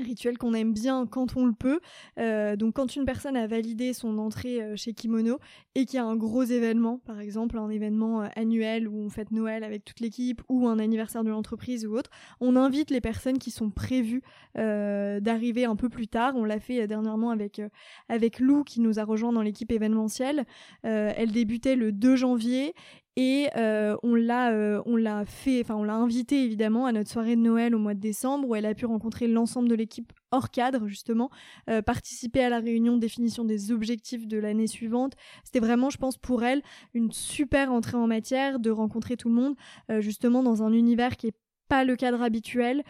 rituel qu'on aime bien quand on le peut. Euh, donc quand une personne a validé son entrée euh, chez Kimono et qu'il y a un gros événement, par exemple un événement euh, annuel où on fête Noël avec toute l'équipe ou un anniversaire de l'entreprise ou autre, on invite les personnes qui sont prévues d'arriver un peu plus tard. On l'a fait dernièrement avec Lou qui nous a rejoint dans l'équipe événementielle. elle débutait le 2 janvier et euh, on l'a euh, on l'a fait enfin on l'a invitée évidemment à notre soirée de Noël au mois de décembre où elle a pu rencontrer l'ensemble de l'équipe hors cadre justement euh, participer à la réunion définition des objectifs de l'année suivante c'était vraiment je pense pour elle une super entrée en matière de rencontrer tout le monde justement dans un univers qui est pas le cadre habituel,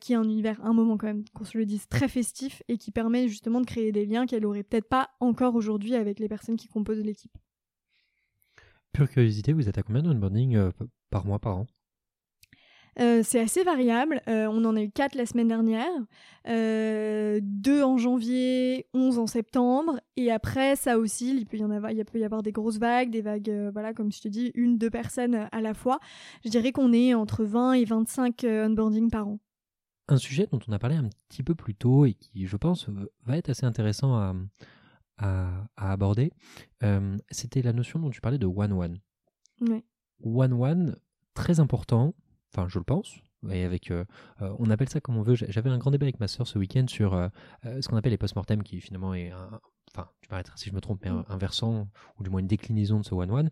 qui est un univers, un moment quand même, qu'on se le dise, très festif et qui permet justement de créer des liens qu'elle aurait peut-être pas encore aujourd'hui avec les personnes qui composent l'équipe. Pure curiosité, vous êtes à combien d'onboarding euh, par mois, par an? Euh, c'est assez variable. Euh, on en a eu 4 la semaine dernière, euh, 2 en janvier, 11 en septembre. Et après, ça aussi, il peut y en avoir, il peut y avoir des grosses vagues, des vagues, voilà, comme je te dis, une, deux personnes à la fois. Je dirais qu'on est entre 20 et 25 onboarding par an. Un sujet dont on a parlé un petit peu plus tôt et qui, je pense, va être assez intéressant à, à, aborder, c'était la notion dont tu parlais de one-one. One-one, très important Enfin, je le pense. Et avec, euh, euh, on appelle ça comme on veut. J'avais un grand débat avec ma sœur ce week-end sur euh, ce qu'on appelle les post-mortem, qui finalement est un, enfin, tu m'arrêteras si je me trompe, mais un, versant ou du moins une déclinaison de ce one-one.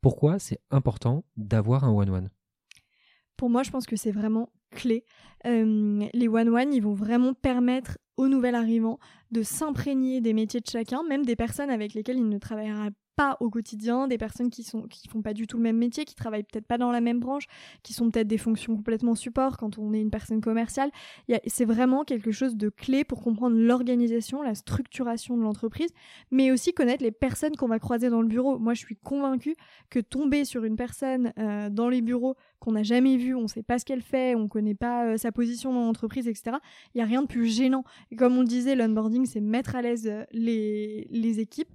pourquoi c'est important d'avoir un one-one Pour moi, je pense que c'est vraiment clé. les one-one, ils vont vraiment permettre aux nouvel arrivants de s'imprégner des métiers de chacun, même des personnes avec lesquelles il ne travaillera au quotidien, des personnes qui sont qui font pas du tout le même métier, qui travaillent peut-être pas dans la même branche, qui sont peut-être des fonctions complètement support quand on est une personne commerciale. C'est vraiment quelque chose de clé pour comprendre l'organisation, la structuration de l'entreprise, mais aussi connaître les personnes qu'on va croiser dans le bureau. Moi, je suis convaincue que tomber sur une personne euh, dans les bureaux qu'on n'a jamais vue, on sait pas ce qu'elle fait, on connaît pas euh, sa position dans l'entreprise, etc. Il y a rien de plus gênant. Et comme on le disait, l'onboarding, c'est mettre à l'aise euh, les, les équipes.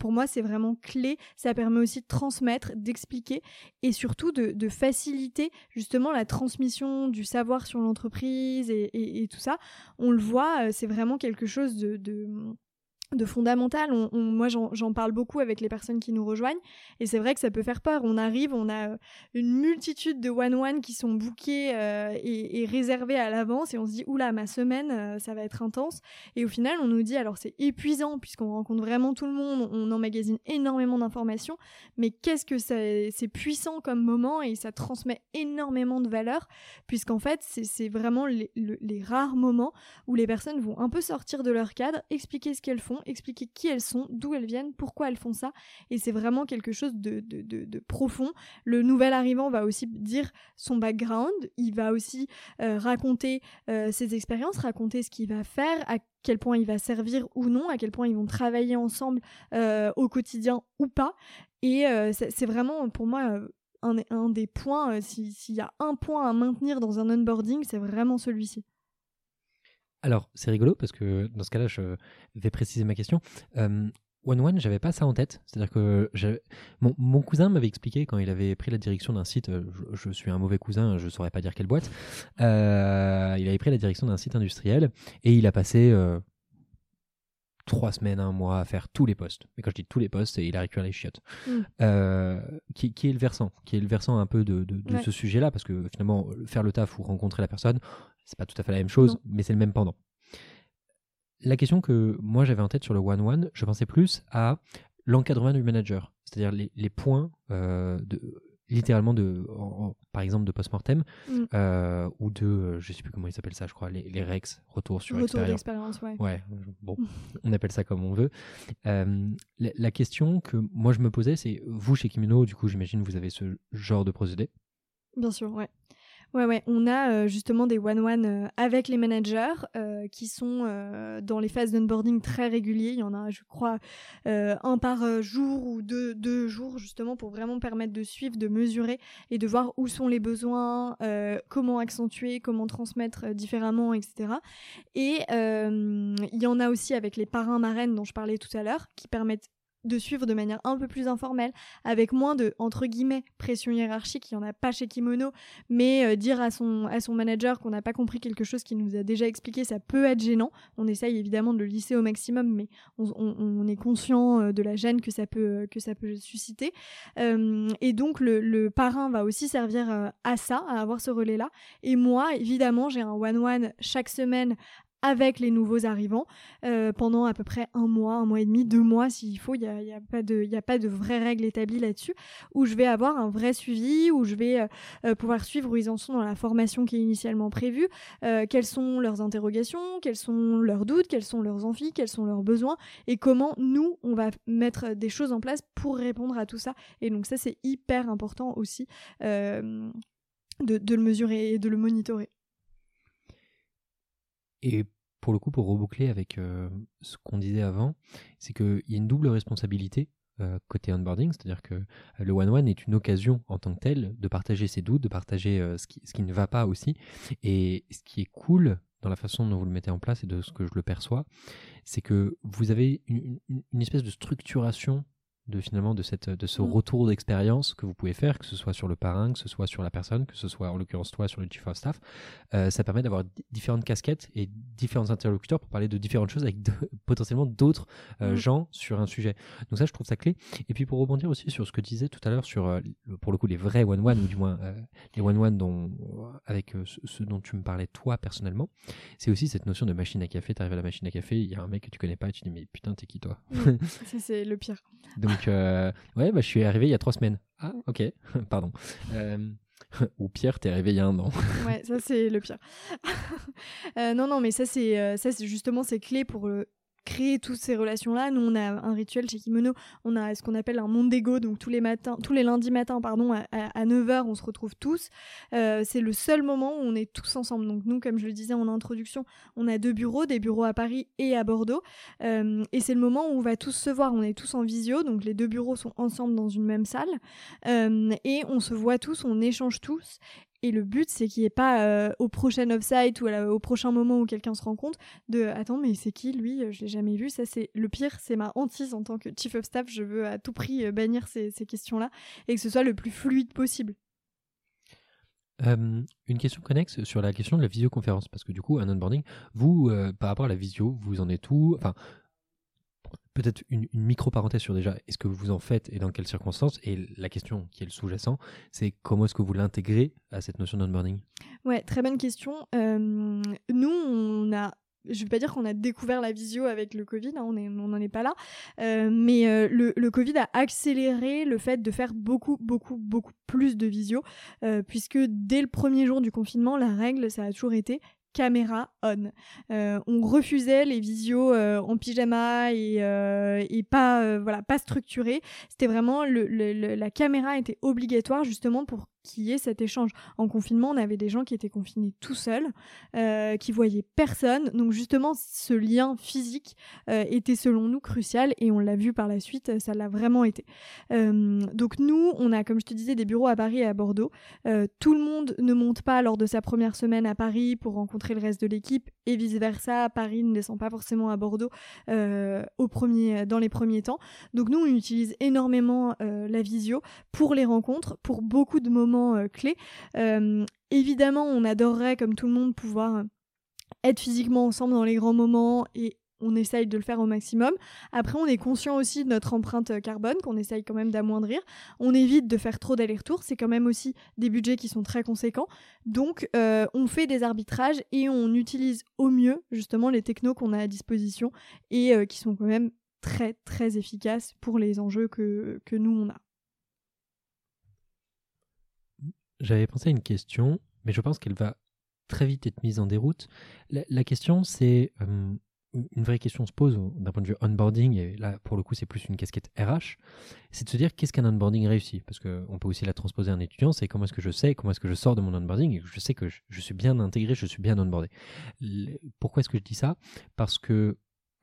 pour moi, c'est vraiment clé. Ça permet aussi de transmettre, d'expliquer et surtout de, faciliter justement la transmission du savoir sur l'entreprise et, tout ça. On le voit, euh, c'est vraiment quelque chose de de fondamental. On, moi, j'en parle beaucoup avec les personnes qui nous rejoignent, et c'est vrai que ça peut faire peur. On arrive, on a euh, une multitude de one-one qui sont bookés euh, et, réservés à l'avance, et on se dit, oula, ma semaine, euh, ça va être intense. Et au final, on nous dit, alors c'est épuisant, puisqu'on rencontre vraiment tout le monde, on emmagasine énormément d'informations, mais qu'est-ce que c'est puissant comme moment, et ça transmet énormément de valeur, puisqu'en fait, c'est vraiment les rares moments où les personnes vont un peu sortir de leur cadre, expliquer ce qu'elles font, expliquer qui elles sont, d'où elles viennent, pourquoi elles font ça. Et c'est vraiment quelque chose de, profond. Le nouvel arrivant va aussi dire son background, il va aussi euh, raconter euh, ses expériences, raconter ce qu'il va faire, à quel point il va servir ou non, à quel point ils vont travailler ensemble euh, au quotidien ou pas. Et c'est vraiment pour moi un, des points, s'il y a un point à maintenir dans un onboarding, c'est vraiment celui-ci. Alors, c'est rigolo parce que dans ce cas-là, je vais préciser ma question. Euh, One One, j'avais pas ça en tête. C'est-à-dire que mon, mon, cousin m'avait expliqué quand il avait pris la direction d'un site. Euh, je, suis un mauvais cousin, je saurais pas dire quelle boîte. Euh, il avait pris la direction d'un site industriel et il a passé euh, trois semaines, un mois à faire tous les postes. Mais quand je dis tous les postes, il a récupéré les chiottes. Mm. Qui, qui, est le versant Qui est le versant un peu de, de, ce sujet-là Parce que finalement, faire le taf ou rencontrer la personne, c'est pas tout à fait la même chose, mais c'est le même pendant. La question que moi j'avais en tête sur le one-one, je pensais plus à l'encadrement du manager, c'est-à-dire les, points euh, de littéralement de par exemple de post-mortem mm. euh, ou de euh, je sais plus comment ils s'appellent ça je crois les, les rex retour sur retour d'expérience ouais. ouais bon on appelle ça comme on veut. La, la, question que moi je me posais c'est vous chez Kimino du coup j'imagine vous avez ce genre de procédé? Bien sûr ouais Ouais, ouais, on a euh, justement des one-one euh, avec les managers euh, qui sont dans les phases d'onboarding très réguliers. Il y en a, je crois, un par jour ou deux, deux jours justement pour vraiment permettre de suivre, de mesurer et de voir où sont les besoins, comment accentuer, comment transmettre différemment, etc. Et il y en a aussi avec les parrains marraines dont je parlais tout à l'heure qui permettent de suivre de manière un peu plus informelle, avec moins de entre guillemets pression hiérarchique, il n'y en a pas chez Kimono, mais euh, dire à son, à son manager qu'on n'a pas compris quelque chose qu'il nous a déjà expliqué, ça peut être gênant. On essaye évidemment de le lisser au maximum, mais on, est conscient euh, de la gêne que ça peut, que ça peut susciter. Euh, et donc le, le, parrain va aussi servir à ça, à avoir ce relais-là. Et moi, évidemment, j'ai un one-one chaque semaine avec les nouveaux arrivants euh, pendant à peu près un mois, un mois et demi, deux mois s'il faut. Il n'y a, pas de, a pas de vraies règles établies là-dessus, où je vais avoir un vrai suivi, où je vais euh, euh, pouvoir suivre où ils en sont dans la formation qui est initialement prévue, quelles sont leurs interrogations, quels sont leurs doutes, quels sont leurs envies, quels sont leurs besoins, et comment nous, on va mettre des choses en place pour répondre à tout ça. Et donc ça, c'est hyper important aussi de le mesurer et de le monitorer. Et pour le coup, pour reboucler avec euh, ce qu'on disait avant, c'est qu'il y a une double responsabilité euh, côté onboarding, c'est-à-dire que le one-one est une occasion en tant que tel de partager ses doutes, de partager ce, qui, ne va pas aussi. Et ce qui est cool dans la façon dont vous le mettez en place et de ce que je le perçois, c'est que vous avez une espèce de structuration de finalement de cette de ce mm. retour d'expérience que vous pouvez faire que ce soit sur le parrain que ce soit sur la personne que ce soit en l'occurrence toi sur le chief of staff euh, ça permet d'avoir différentes casquettes et différents interlocuteurs pour parler de différentes choses avec potentiellement d'autres euh, mm. gens sur un sujet. Donc ça je trouve ça clé. Et puis pour rebondir aussi sur ce que tu disais tout à l'heure sur euh, pour le coup les vrais one one ou du moins les one one dont avec ce, dont tu me parlais toi personnellement c'est aussi cette notion de machine à café. Tu arrives à la machine à café il y a un mec que tu connais pas et tu dis mais putain t'es qui toi? Ça c'est le pire. Donc donc, euh, ouais, bah, je suis arrivé il y a trois semaines. Ah, ok, pardon. Euh, ou Pierre, t'es arrivé il y a un an. ouais, ça c'est le pire. Euh, non, non, mais ça c'est, ça c'est justement c'est clé pour créer toutes ces relations-là. Nous, on a un rituel chez Kimono, on a ce qu'on appelle un monde d'ego, donc tous les matins, tous les lundis matins, pardon, à, 9h, on se retrouve tous. Euh, c'est le seul moment où on est tous ensemble. Donc nous, comme je le disais en introduction, on a deux bureaux, des bureaux à Paris et à Bordeaux. Euh, et c'est le moment où on va tous se voir, on est tous en visio, donc les deux bureaux sont ensemble dans une même salle. Euh, et on se voit tous, on échange tous. Et le but, c'est qu'il n'y ait pas euh, au prochain offsite ou au prochain moment où quelqu'un se rend compte de attends, mais c'est qui lui Je l'ai jamais vu. Ça, c'est le pire. C'est ma hantise en tant que chief of staff. Je veux à tout prix euh, bannir ces, questions-là et que ce soit le plus fluide possible. une question connexe sur la question de la visioconférence, parce que du coup, un onboarding, vous, euh, par rapport à la visio, vous en êtes où? Enfin, peut-être une, micro-parenthèse sur déjà est-ce que vous en faites et dans quelles circonstances Et la question qui est le sous-jacent, c'est comment est-ce que vous l'intégrez à cette notion d'onboarding Ouais, très bonne question. Euh, nous, on a je vais pas dire qu'on a découvert la visio avec le Covid, hein, on n'en est pas là, euh, mais euh, le, le, Covid a accéléré le fait de faire beaucoup, beaucoup, beaucoup plus de visio, puisque dès le premier jour du confinement, la règle, ça a toujours été caméra on. Euh, on refusait les visios euh, en pyjama et, euh, pas voilà pas structuré. C'était vraiment le, la caméra était obligatoire justement pour qu'il y ait cet échange. En confinement, on avait des gens qui étaient confinés tout seuls, euh, qui voyaient personne. Donc justement, ce lien physique euh, était selon nous crucial et on l'a vu par la suite, ça l'a vraiment été. Euh, donc nous, on a, comme je te disais, des bureaux à Paris et à Bordeaux. tout le monde ne monte pas lors de sa première semaine à Paris pour rencontrer le reste de l'équipe et vice-versa. Paris ne descend pas forcément à Bordeaux au premier, dans les premiers temps. Donc nous, on utilise énormément la visio pour les rencontres, pour beaucoup de moments euh, clé. Euh, évidemment, on adorerait, comme tout le monde, pouvoir euh, être physiquement ensemble dans les grands moments et on essaye de le faire au maximum. Après, on est conscient aussi de notre empreinte carbone qu'on essaye quand même d'amoindrir. On évite de faire trop d'allers-retours. C'est quand même aussi des budgets qui sont très conséquents. Donc, on fait des arbitrages et on utilise au mieux justement les technos qu'on a à disposition et qui sont quand même très très efficaces pour les enjeux que, que nous on a. J'avais pensé à une question, mais je pense qu'elle va très vite être mise en déroute. La, question, c'est euh, une vraie question se pose d'un point de vue onboarding, et là, pour le coup, c'est plus une casquette RH, c'est de se dire qu'est-ce qu'un onboarding réussi? Parce qu'on peut aussi la transposer à un étudiant, c'est comment est-ce que je sais, comment est-ce que je sors de mon onboarding, et je sais que je, suis bien intégré, je suis bien onboardé. pourquoi est-ce que je dis ça? Parce que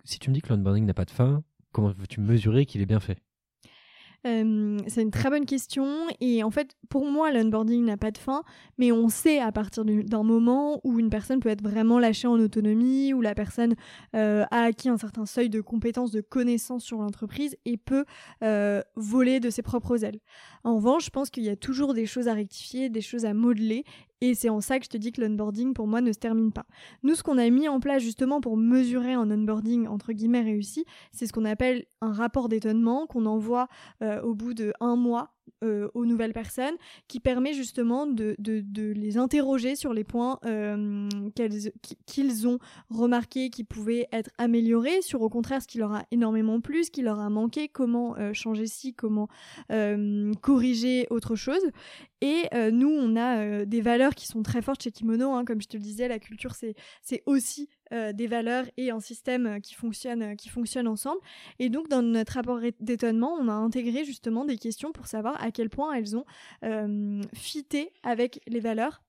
si tu me dis que l'onboarding n'a pas de fin, comment veux-tu mesurer qu'il est bien fait? Euh, c'est une très bonne question et en fait pour moi l'onboarding n'a pas de fin mais on sait à partir d'un moment où une personne peut être vraiment lâchée en autonomie où la personne euh, a acquis un certain seuil de compétences, de connaissances sur l'entreprise et peut euh, voler de ses propres ailes. En revanche, je pense qu'il y a toujours des choses à rectifier, des choses à modeler et c'est en ça que je te dis que l'onboarding, pour moi, ne se termine pas. Nous, ce qu'on a mis en place justement pour mesurer un onboarding, entre guillemets, réussi, c'est ce qu'on appelle un rapport d'étonnement qu'on envoie euh, au bout de un mois euh, aux nouvelles personnes, qui permet justement de, les interroger sur les points euh, qu'ils ont remarqués qui pouvaient être améliorés, sur au contraire ce qui leur a énormément plu, ce qui leur a manqué, comment euh, changer ci, comment corriger autre chose. Et nous, on a des valeurs qui sont très fortes chez Kimono, hein, comme je te le disais, la culture c'est aussi euh, des valeurs et un système euh, qui fonctionne, euh, qui fonctionne ensemble. Et donc, dans notre rapport d'étonnement, on a intégré justement des questions pour savoir à quel point elles ont fité avec les valeurs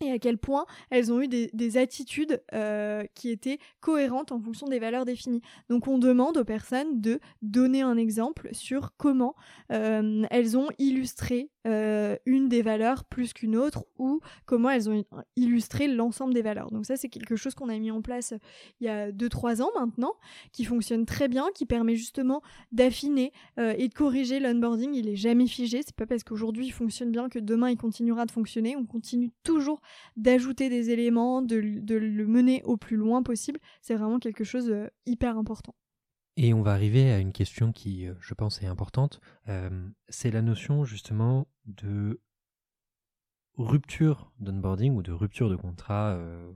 et à quel point elles ont eu des, attitudes euh, qui étaient cohérentes en fonction des valeurs définies. Donc on demande aux personnes de donner un exemple sur comment euh, elles ont illustré euh, une des valeurs plus qu'une autre ou comment elles ont illustré l'ensemble des valeurs. Donc ça c'est quelque chose qu'on a mis en place il y a 2-3 ans maintenant, qui fonctionne très bien, qui permet justement d'affiner et de corriger l'onboarding. Il est jamais figé, c'est pas parce qu'aujourd'hui il fonctionne bien que demain il continuera de fonctionner. On continue toujours d'ajouter des éléments, de, le mener au plus loin possible. C'est vraiment quelque chose de hyper important. Et on va arriver à une question qui, euh, je pense, est importante. Euh, c'est la notion justement de rupture d'onboarding ou de rupture de contrat, euh,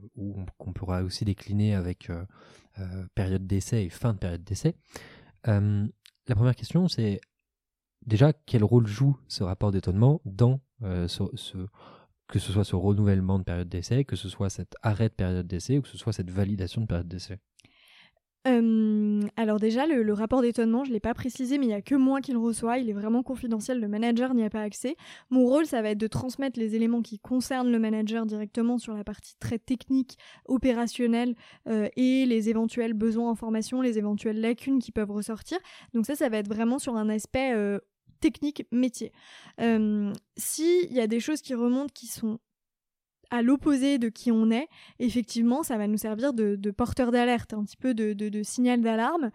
qu'on pourra aussi décliner avec période d'essai et fin de période d'essai. la première question, c'est déjà quel rôle joue ce rapport d'étonnement dans ce, que ce soit ce renouvellement de période d'essai, que ce soit cet arrêt de période d'essai ou que ce soit cette validation de période d'essai alors déjà, le, rapport d'étonnement, je ne l'ai pas précisé, mais il n'y a que moi qui le reçois, il est vraiment confidentiel, le manager n'y a pas accès. Mon rôle, ça va être de transmettre les éléments qui concernent le manager directement sur la partie très technique, opérationnelle, euh, et les éventuels besoins en formation, les éventuelles lacunes qui peuvent ressortir. Donc ça, ça va être vraiment sur un aspect euh, technique métier. Euh, S'il y a des choses qui remontent qui sont à l'opposé de qui on est, effectivement, ça va nous servir de, porteur d'alerte, un petit peu de, signal d'alarme,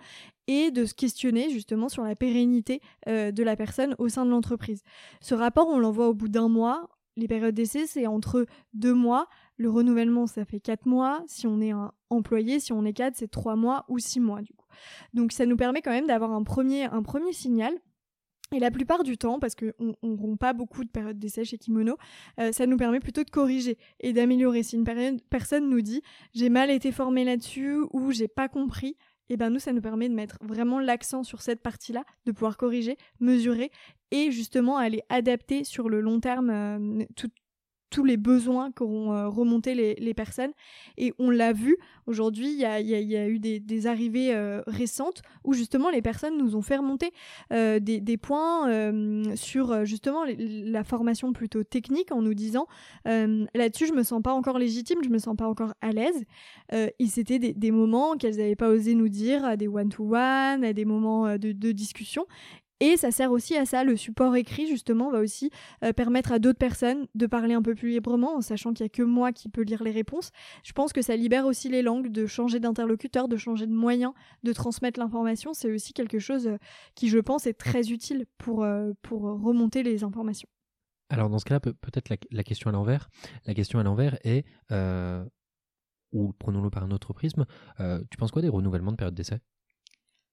et de se questionner justement sur la pérennité euh, de la personne au sein de l'entreprise. Ce rapport, on l'envoie au bout d'un mois. Les périodes d'essai, c'est entre deux mois. Le renouvellement, ça fait quatre mois. Si on est un employé, si on est cadre, c'est trois mois ou six mois du coup. Donc ça nous permet quand même d'avoir un premier, un premier signal et la plupart du temps, parce qu'on ne rompt pas beaucoup de périodes d'essai chez Kimono, euh, ça nous permet plutôt de corriger et d'améliorer. Si une personne nous dit j'ai mal été formé là-dessus ou j'ai pas compris, et eh ben nous ça nous permet de mettre vraiment l'accent sur cette partie-là, de pouvoir corriger, mesurer et justement aller adapter sur le long terme euh, tout, tous les besoins qu'auront euh, remonté les, personnes. Et on l'a vu, aujourd'hui, il y a, eu des, arrivées euh, récentes où justement les personnes nous ont fait remonter euh, des, points sur justement la formation plutôt technique en nous disant là-dessus, je me sens pas encore légitime, je me sens pas encore à l'aise. et c'était des, moments qu'elles n'avaient pas osé nous dire, à des one-to-one, à des moments de, de discussion. Et ça sert aussi à ça, le support écrit justement va aussi euh, permettre à d'autres personnes de parler un peu plus librement en sachant qu'il n'y a que moi qui peux lire les réponses. Je pense que ça libère aussi les langues de changer d'interlocuteur, de changer de moyen de transmettre l'information. C'est aussi quelque chose euh, qui je pense est très utile pour, euh, pour remonter les informations. Alors dans ce cas-là, peut-être la, question à l'envers. La question à l'envers est, ou prenons-le par un autre prisme, tu penses quoi des renouvellements de période d'essai?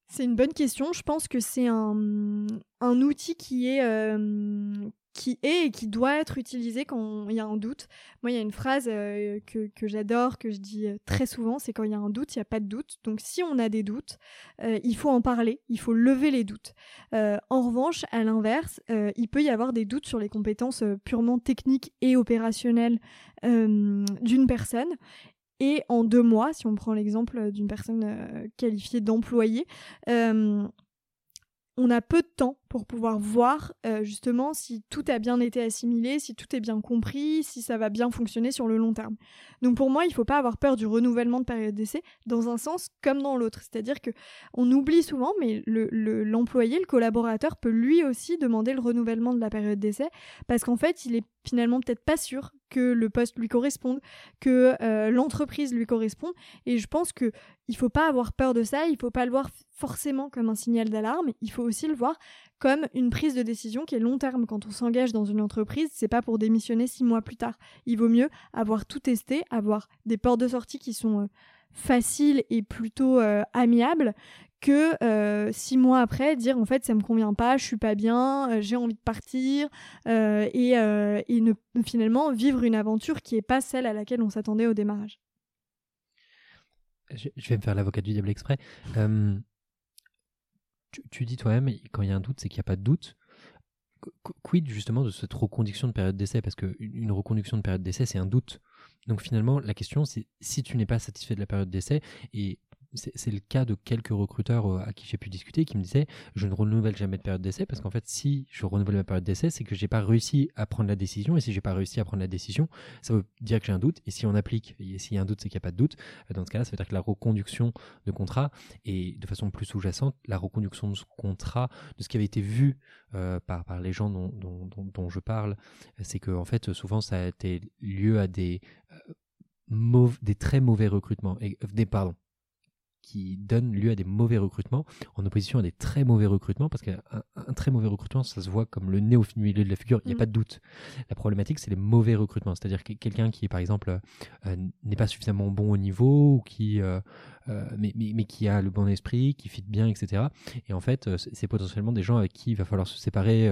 C'est une bonne question. Je pense que c'est un, outil qui est, euh, qui est et qui doit être utilisé quand il y a un doute. Moi, il y a une phrase euh, que, que j'adore, que je dis euh, très souvent, c'est quand il y a un doute, il n'y a pas de doute. Donc si on a des doutes, il faut en parler, il faut lever les doutes. en revanche, à l'inverse, il peut y avoir des doutes sur les compétences purement techniques et opérationnelles d'une personne. Et en deux mois, si on prend l'exemple d'une personne euh, qualifiée d'employé, euh, on a peu de temps pour pouvoir voir euh, justement si tout a bien été assimilé, si tout est bien compris, si ça va bien fonctionner sur le long terme. Donc pour moi, il ne faut pas avoir peur du renouvellement de période d'essai dans un sens comme dans l'autre. C'est-à-dire que on oublie souvent, mais l'employé, le, le collaborateur peut lui aussi demander le renouvellement de la période d'essai parce qu'en fait, il est finalement peut-être pas sûr que le poste lui corresponde, que euh, l'entreprise lui corresponde. Et je pense que il faut pas avoir peur de ça. Il faut pas le voir forcément comme un signal d'alarme. Il faut aussi le voir comme une prise de décision qui est long terme. Quand on s'engage dans une entreprise, c'est pas pour démissionner six mois plus tard. Il vaut mieux avoir tout testé, avoir des portes de sortie qui sont euh, faciles et plutôt euh, amiables que euh, six mois après dire en fait ça me convient pas, je suis pas bien, j'ai envie de partir et, et ne, finalement vivre une aventure qui est pas celle à laquelle on s'attendait au démarrage. Je, vais me faire l'avocat du diable exprès tu, dis toi-même, quand il y a un doute, c'est qu'il n'y a pas de doute. Quid justement de cette reconduction de période d'essai? Parce qu'une reconduction de période d'essai, c'est un doute. Donc finalement, la question, c'est si tu n'es pas satisfait de la période d'essai, et c'est le cas de quelques recruteurs euh, à qui j'ai pu discuter qui me disaient je ne renouvelle jamais de période d'essai parce qu'en fait si je renouvelle ma période d'essai c'est que j'ai pas réussi à prendre la décision. Et si j'ai pas réussi à prendre la décision ça veut dire que j'ai un doute. Et si on applique et s'il y a un doute c'est qu'il n'y a pas de doute. Euh, dans ce cas-là ça veut dire que la reconduction de contrat et de façon plus sous-jacente la reconduction de ce contrat de ce qui avait été vu euh, par, par les gens dont, je parle c'est que en fait souvent ça a été lieu à des des très mauvais recrutements. Des pardon qui donne lieu à des mauvais recrutements. En opposition à des très mauvais recrutements parce qu'un un très mauvais recrutement ça se voit comme le nez au milieu de la figure il n'y a mm. pas de doute. La problématique c'est les mauvais recrutements. C'est-à-dire quelqu'un qui par exemple euh, n'est pas suffisamment bon au niveau ou qui euh, euh, mais, mais, mais, qui a le bon esprit qui fit bien etc et en fait c'est potentiellement des gens avec qui il va falloir se séparer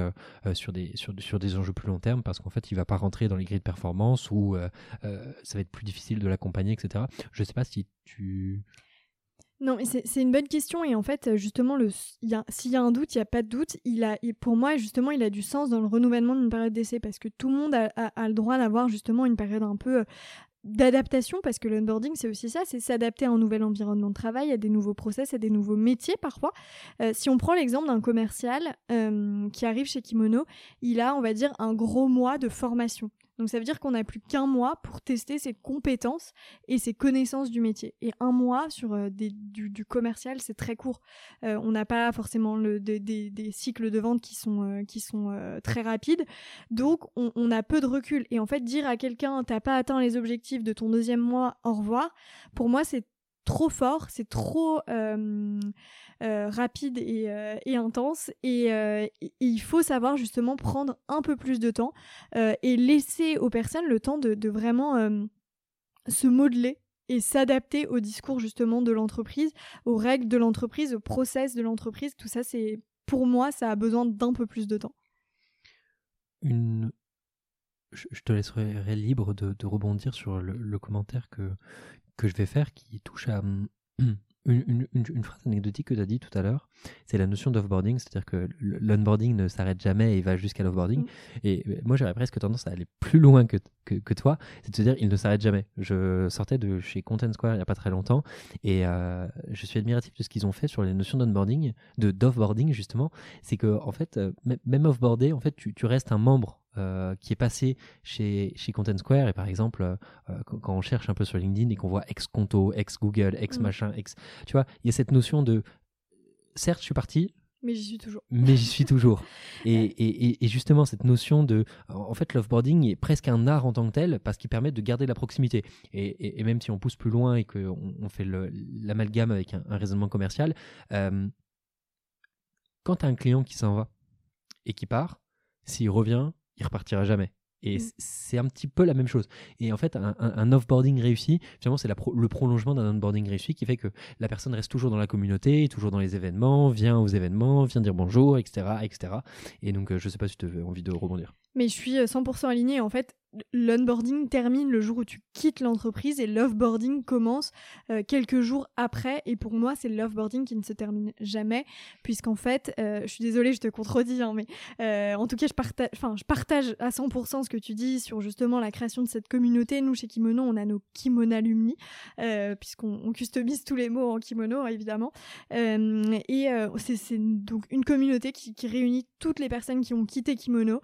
sur des sur, sur des enjeux plus long terme parce qu'en fait il va pas rentrer dans les grilles de performance ou ça va être plus difficile de l'accompagner etc je sais pas si tu non, mais c'est une bonne question et en fait, justement, s'il y a un doute, il n'y a pas de doute. Il a, pour moi, justement, il a du sens dans le renouvellement d'une période d'essai parce que tout le monde a, le droit d'avoir justement une période un peu euh, d'adaptation parce que l'onboarding c'est aussi ça, c'est s'adapter à un nouvel environnement de travail, à des nouveaux process, à des nouveaux métiers parfois. Euh, si on prend l'exemple d'un commercial euh, qui arrive chez Kimono, il a on va dire un gros mois de formation. Donc ça veut dire qu'on n'a plus qu'un mois pour tester ses compétences et ses connaissances du métier. Et un mois sur euh, du, commercial, c'est très court. Euh, on n'a pas forcément des, cycles de vente qui sont, euh, qui sont très rapides. Donc on, a peu de recul. Et en fait, dire à quelqu'un, t'as pas atteint les objectifs de ton deuxième mois, au revoir, pour moi, c'est trop fort, c'est trop euh, rapide euh, et, intense. Euh, et, il faut savoir justement prendre un peu plus de temps et laisser aux personnes le temps de, vraiment se modeler et s'adapter au discours justement de l'entreprise, aux règles de l'entreprise, au process de l'entreprise. Tout ça, c'est pour moi, ça a besoin d'un peu plus de temps. Une... Je te laisserai libre de, rebondir sur le, commentaire que, que je vais faire qui touche à une, une, phrase anecdotique que tu as dit tout à l'heure, c'est la notion d'offboarding, c'est-à-dire que l'onboarding ne s'arrête jamais et va jusqu'à l'offboarding. Mm. Et moi, j'aurais presque tendance à aller plus loin que, que, toi, c'est de se dire il ne s'arrête jamais. Je sortais de chez Content Square il n'y a pas très longtemps et euh, je suis admiratif de ce qu'ils ont fait sur les notions d'onboarding, de d'offboarding justement. C'est que en fait, euh, même offboardé, en fait, tu, tu restes un membre euh, qui est passé chez, chez Content Square et par exemple euh, quand, on cherche un peu sur LinkedIn et qu'on voit ex Conto, ex Google, ex mm. machin, ex tu vois, il y a cette notion de certes je suis parti mais j'y suis toujours. Mais j'y suis toujours. et, et, et, justement, cette notion de. En fait, l'offboarding est presque un art en tant que tel parce qu'il permet de garder la proximité. Et, même si on pousse plus loin et qu'on on fait l'amalgame avec un, raisonnement commercial, euh, quand tu as un client qui s'en va et qui part, s'il revient, il repartira jamais. Et mm. c'est un petit peu la même chose. Et en fait, un, un, offboarding réussi, finalement, c'est le prolongement d'un onboarding réussi qui fait que la personne reste toujours dans la communauté, toujours dans les événements, vient aux événements, vient dire bonjour, etc. etc. Et donc, euh, je ne sais pas si tu as envie de rebondir. Mais je suis 100% euh, alignée. En fait, l'onboarding termine le jour où tu quittes l'entreprise et l'offboarding commence euh, quelques jours après. Et pour moi, c'est l'offboarding qui ne se termine jamais, puisqu'en fait, euh, je suis désolée, je te contredis, hein, mais en tout cas, je partage, enfin, je partage à 100% ce que tu dis sur justement la création de cette communauté. Nous, chez Kimono, on a nos kimono alumni, puisqu'on customise tous les mots en kimono, évidemment. et c'est donc une communauté qui, qui, réunit toutes les personnes qui ont quitté Kimono,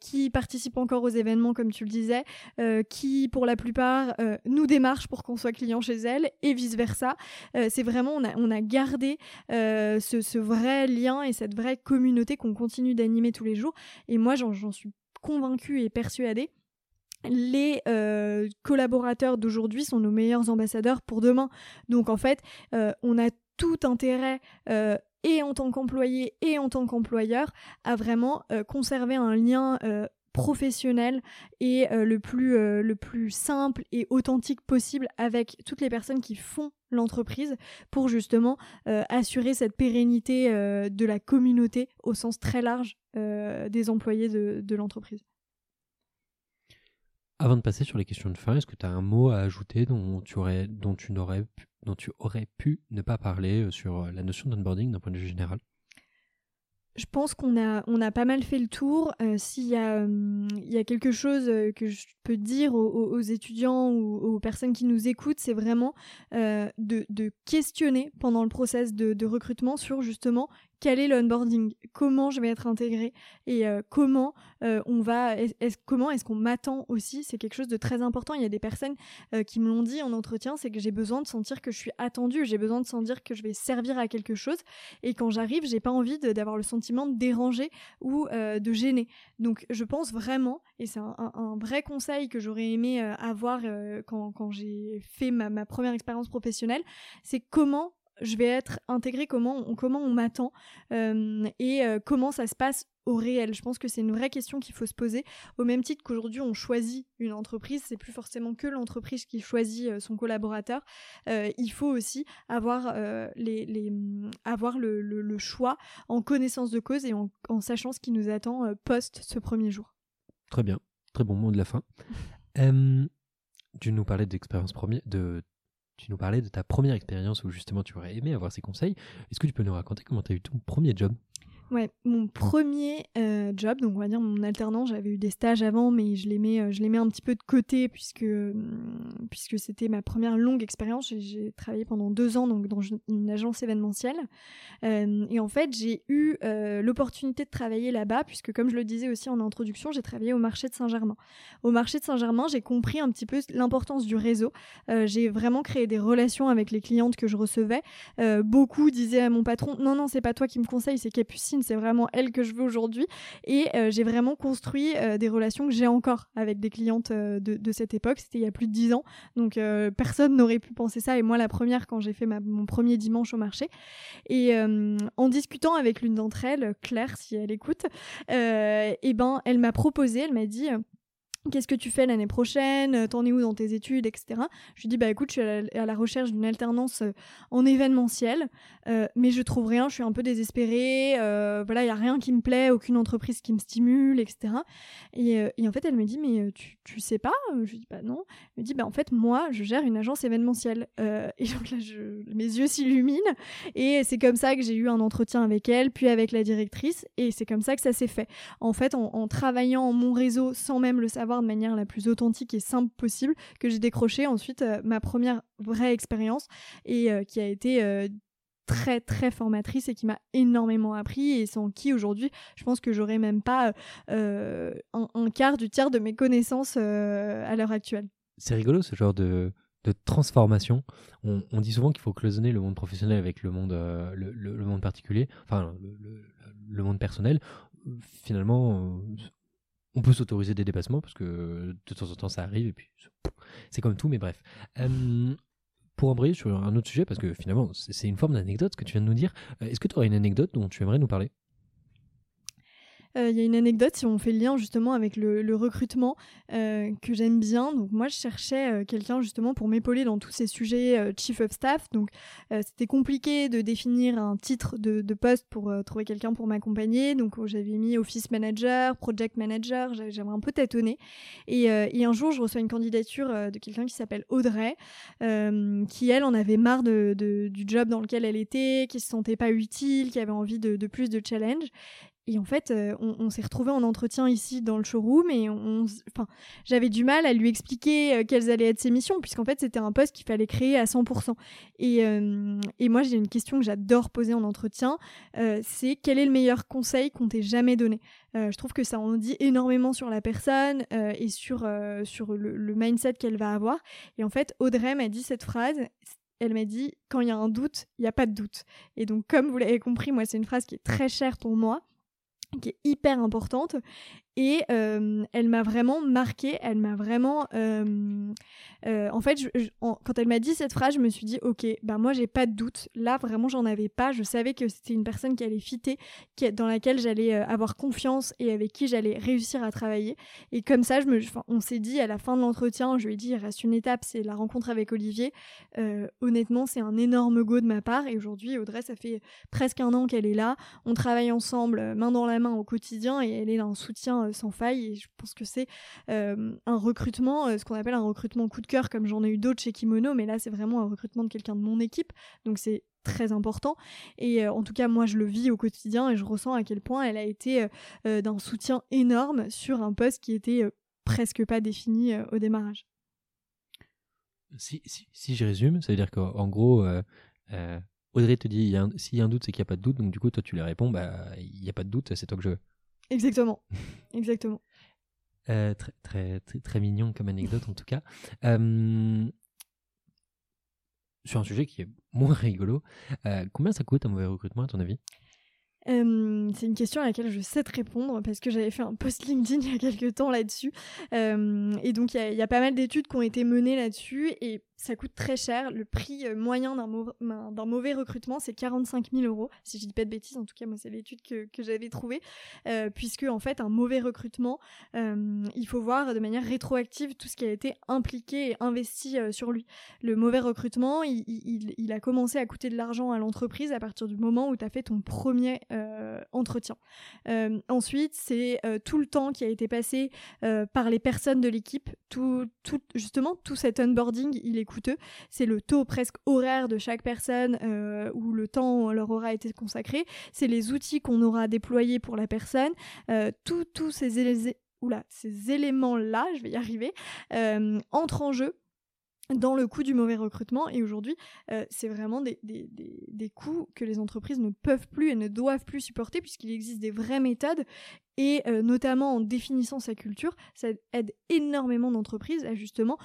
qui participent encore aux événements comme tu le disais, euh, qui pour la plupart euh, nous démarchent pour qu'on soit client chez elles et vice versa. Euh, c'est vraiment on a, on a gardé ce, vrai lien et cette vraie communauté qu'on continue d'animer tous les jours. Et moi j'en suis convaincue et persuadée les collaborateurs d'aujourd'hui sont nos meilleurs ambassadeurs pour demain. Donc en fait, on a tout intérêt et en tant qu'employé et en tant qu'employeur à vraiment conserver un lien professionnel et euh, le, plus, euh, le plus simple et authentique possible avec toutes les personnes qui font l'entreprise pour justement euh, assurer cette pérennité de la communauté au sens très large des employés de l'entreprise. Avant de passer sur les questions de fin, est-ce que tu as un mot à ajouter dont tu aurais, n'aurais dont pu ne pas parler sur la notion d'onboarding d'un point de vue général? Je pense qu'on a, pas mal fait le tour. Euh, s'il y, a, il y a quelque chose que je peux dire aux, étudiants ou aux personnes qui nous écoutent, c'est vraiment de, questionner pendant le process de recrutement sur justement quel est l'onboarding, comment je vais être intégrée et euh, comment euh, on va, est, comment est-ce qu'on m'attend aussi, c'est quelque chose de très important. Il y a des personnes euh, qui me l'ont dit en entretien, c'est que j'ai besoin de sentir que je suis attendue, j'ai besoin de sentir que je vais servir à quelque chose et quand j'arrive, j'ai pas envie d'avoir le sentiment de déranger ou de gêner. Donc je pense vraiment, et c'est un, vrai conseil que j'aurais aimé avoir quand, j'ai fait ma première expérience professionnelle, c'est comment je vais être intégrée, comment on, comment on m'attend euh, et euh, comment ça se passe au réel. Je pense que c'est une vraie question qu'il faut se poser. Au même titre qu'aujourd'hui on choisit une entreprise, c'est plus forcément que l'entreprise qui choisit euh, son collaborateur. il faut aussi avoir, les, les, avoir le, le, choix en connaissance de cause et en, en sachant ce qui nous attend post ce premier jour. Très bien, très bon mot de la fin. tu nous parlais d'expérience première, de tu nous parlais de ta première expérience où justement tu aurais aimé avoir ces conseils. Est-ce que tu peux nous raconter comment tu as eu ton premier job? Ouais, mon premier euh, job, donc on va dire mon alternant, j'avais eu des stages avant, mais je les mets, euh, je les mets un petit peu de côté puisque, hum, puisque c'était ma première longue expérience. J'ai travaillé pendant deux ans donc dans une agence événementielle. Euh, et en fait, j'ai eu l'opportunité de travailler là-bas puisque, comme je le disais aussi en introduction, j'ai travaillé au marché de Saint-Germain. Au marché de Saint-Germain, j'ai compris un petit peu l'importance du réseau. j'ai vraiment créé des relations avec les clientes que je recevais. beaucoup disaient à mon patron, non, non, c'est pas toi qui me conseille, c'est Capucine c'est vraiment elle que je veux aujourd'hui. Et euh, j'ai vraiment construit euh, des relations que j'ai encore avec des clientes euh, de, cette époque. C'était il y a plus de dix ans. Donc personne n'aurait pu penser ça. Et moi, la première, quand j'ai fait mon premier dimanche au marché. Et en discutant avec l'une d'entre elles, Claire, si elle écoute, et eh ben, elle m'a proposé, elle m'a dit Qu'est-ce que tu fais l'année prochaine? Euh, T'en es où dans tes études, etc. Je lui dis bah écoute, je suis à la, recherche d'une alternance euh, en événementiel, euh, mais je trouve rien. Je suis un peu désespérée. voilà, il y a rien qui me plaît, aucune entreprise qui me stimule, etc. Et, en fait, elle me dit mais tu, tu sais pas? Je lui dis bah non. Elle me dit bah en fait moi je gère une agence événementielle. et donc là, mes yeux s'illuminent. Et c'est comme ça que j'ai eu un entretien avec elle, puis avec la directrice, et c'est comme ça que ça s'est fait. En fait, en, en travaillant mon réseau sans même le savoir de manière la plus authentique et simple possible, que j'ai décroché ensuite euh, ma première vraie expérience et euh, qui a été euh, très très formatrice et qui m'a énormément appris et sans qui aujourd'hui je pense que j'aurais même pas un, quart du tiers de mes connaissances à l'heure actuelle. C'est rigolo ce genre de, de transformation. On, dit souvent qu'il faut cloisonner le monde professionnel avec le monde, le, monde particulier, enfin le, le, monde personnel. Finalement, on peut s'autoriser des dépassements parce que de temps en temps ça arrive et puis c'est comme tout, mais bref. pour embrayer sur un autre sujet, parce que finalement c'est une forme d'anecdote ce que tu viens de nous dire, euh, est-ce que tu aurais une anecdote dont tu aimerais nous parler? Euh, il y a une anecdote, si on fait le lien justement avec le, recrutement euh, que j'aime bien. Donc moi, je cherchais euh, quelqu'un justement pour m'épauler dans tous ces sujets chief of staff. Donc c'était compliqué de définir un titre de, poste pour trouver quelqu'un pour m'accompagner. Donc j'avais mis office manager, project manager. J'avais un peu tâtonné. Et, un jour, je reçois une candidature de quelqu'un qui s'appelle Audrey, qui elle en avait marre de, du job dans lequel elle était, qui se sentait pas utile, qui avait envie de plus de challenge. Et en fait, euh, on, s'est retrouvé en entretien ici dans le showroom et enfin, j'avais du mal à lui expliquer euh, quelles allaient être ses missions, puisqu'en fait, c'était un poste qu'il fallait créer à 100%. Et, euh, et moi, j'ai une question que j'adore poser en entretien, c'est quel est le meilleur conseil qu'on t'ait jamais donné? Je trouve que ça en dit énormément sur la personne et sur, sur le, le mindset qu'elle va avoir. Et en fait, Audrey m'a dit cette phrase, elle m'a dit quand il y a un doute, il n'y a pas de doute. Et donc, comme vous l'avez compris, moi, c'est une phrase qui est très chère pour moi qui est hyper importante et elle m'a vraiment marqué, elle m'a vraiment... En fait, quand elle m'a dit cette phrase, je me suis dit, ok, ben moi j'ai pas de doute. Là, vraiment, j'en avais pas. Je savais que c'était une personne qui allait fitter, dans laquelle j'allais avoir confiance et avec qui j'allais réussir à travailler. Et comme ça, on s'est dit à la fin de l'entretien, je lui ai dit, il reste une étape, c'est la rencontre avec Olivier. honnêtement, c'est un énorme go de ma part. Et aujourd'hui, Audrey, ça fait presque un an qu'elle est là. On travaille ensemble, main dans la main au quotidien, et elle est un soutien vraiment sans faille. Et je pense que c'est un recrutement, ce qu'on appelle un recrutement coup de cœur, comme j'en ai eu d'autres chez Kimono, mais là, c'est vraiment un recrutement de quelqu'un de mon équipe. Donc, c'est très important et en tout cas moi je le vis au quotidien et je ressens à quel point elle a été d'un soutien énorme sur un poste qui était presque pas défini au démarrage. Si, si, si, je résume, ça veut dire qu'en gros, Audrey te dit s'il y a un doute, c'est qu'il n'y a pas de doute. Donc, du coup, toi, tu lui réponds bah, il n'y a pas de doute, c'est toi que je veux. Exactement. Exactement. Euh, très, très, très, très, mignon comme anecdote, en tout cas. Euh, sur un sujet qui est moins rigolo, euh, combien ça coûte un mauvais recrutement, à ton avis? C'est une question à laquelle je sais te répondre parce que j'avais fait un post LinkedIn il y a quelques temps là-dessus. et donc, il y, y, a pas mal d'études qui ont été menées là-dessus. Et ça coûte très cher. Le prix euh, moyen d'un mauvais recrutement, c'est 45 000 euros. Si je dis pas de bêtises, en tout cas, moi, c'est l'étude que, j'avais trouvée. Euh, puisque, en fait, un mauvais recrutement, euh, il faut voir de manière rétroactive tout ce qui a été impliqué et investi sur lui. Le mauvais recrutement, il, a commencé à coûter de l'argent à l'entreprise à partir du moment où tu as fait ton premier entretien. ensuite, c'est tout le temps qui a été passé par les personnes de l'équipe. Tout, tout, justement, tout cet onboarding, il est C'est le taux presque horaire de chaque personne euh, où le temps leur aura été consacré. C'est les outils qu'on aura déployés pour la personne. Euh, tous ces, éléments-là, je vais y arriver, euh, entrent en jeu dans le coût du mauvais recrutement. Et aujourd'hui, c'est vraiment des, des, coûts que les entreprises ne peuvent plus et ne doivent plus supporter puisqu'il existe des vraies méthodes. Et notamment en définissant sa culture, ça aide énormément d'entreprises à justement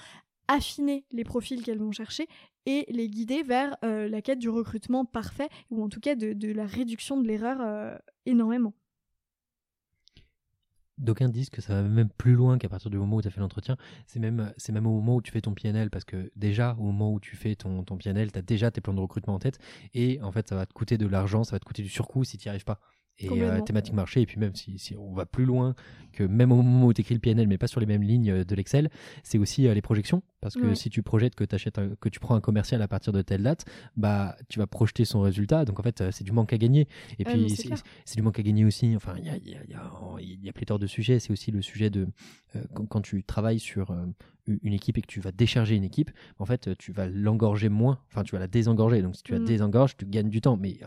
affiner les profils qu'elles vont chercher et les guider vers euh, la quête du recrutement parfait, ou en tout cas de, la réduction de l'erreur euh, énormément. D'aucuns disent que ça va même plus loin qu'à partir du moment où tu as fait l'entretien. C'est même, c'est même au moment où tu fais ton PNL, parce que déjà, au moment où tu fais ton, ton PNL, tu as déjà tes plans de recrutement en tête, et en fait, ça va te coûter de l'argent, ça va te coûter du surcoût si tu n'y arrives pas et euh, thématique marché. Et puis même si, si, on va plus loin que même au moment où tu écris le PNL, mais pas sur les mêmes lignes euh, de l'Excel, c'est aussi euh, les projections. Parce que si tu projettes que, achètes que tu prends un commercial à partir de telle date, bah, tu vas projeter son résultat. Donc en fait, c'est du manque à gagner. Et puis c'est du manque à gagner aussi. Enfin, il y a, y, a, y, a, y a pléthore de sujets. C'est aussi le sujet de quand, quand, tu travailles sur une équipe et que tu vas décharger une équipe, en fait, tu vas l'engorger moins. Enfin, tu vas la désengorger. Donc si tu la mmh. désengorges, tu gagnes du temps. Mais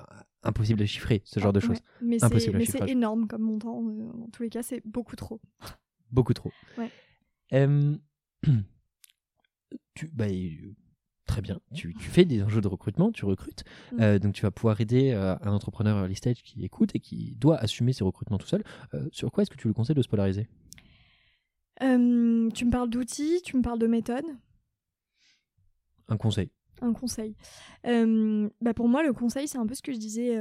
impossible à chiffrer ce genre de choses. Mais c'est énorme comme montant. Euh, en tous les cas, c'est beaucoup trop. Beaucoup trop. tu, bah, euh, très bien. Tu, tu, fais des enjeux de recrutement, tu recrutes. Mm. Euh, donc, tu vas pouvoir aider un entrepreneur early stage qui écoute et qui doit assumer ses recrutements tout seul. sur quoi est-ce que tu le conseilles de se polariser? Tu me parles d'outils, tu me parles de méthodes? Un conseil un conseil. Bah Pour moi, le conseil, c'est un peu ce que je disais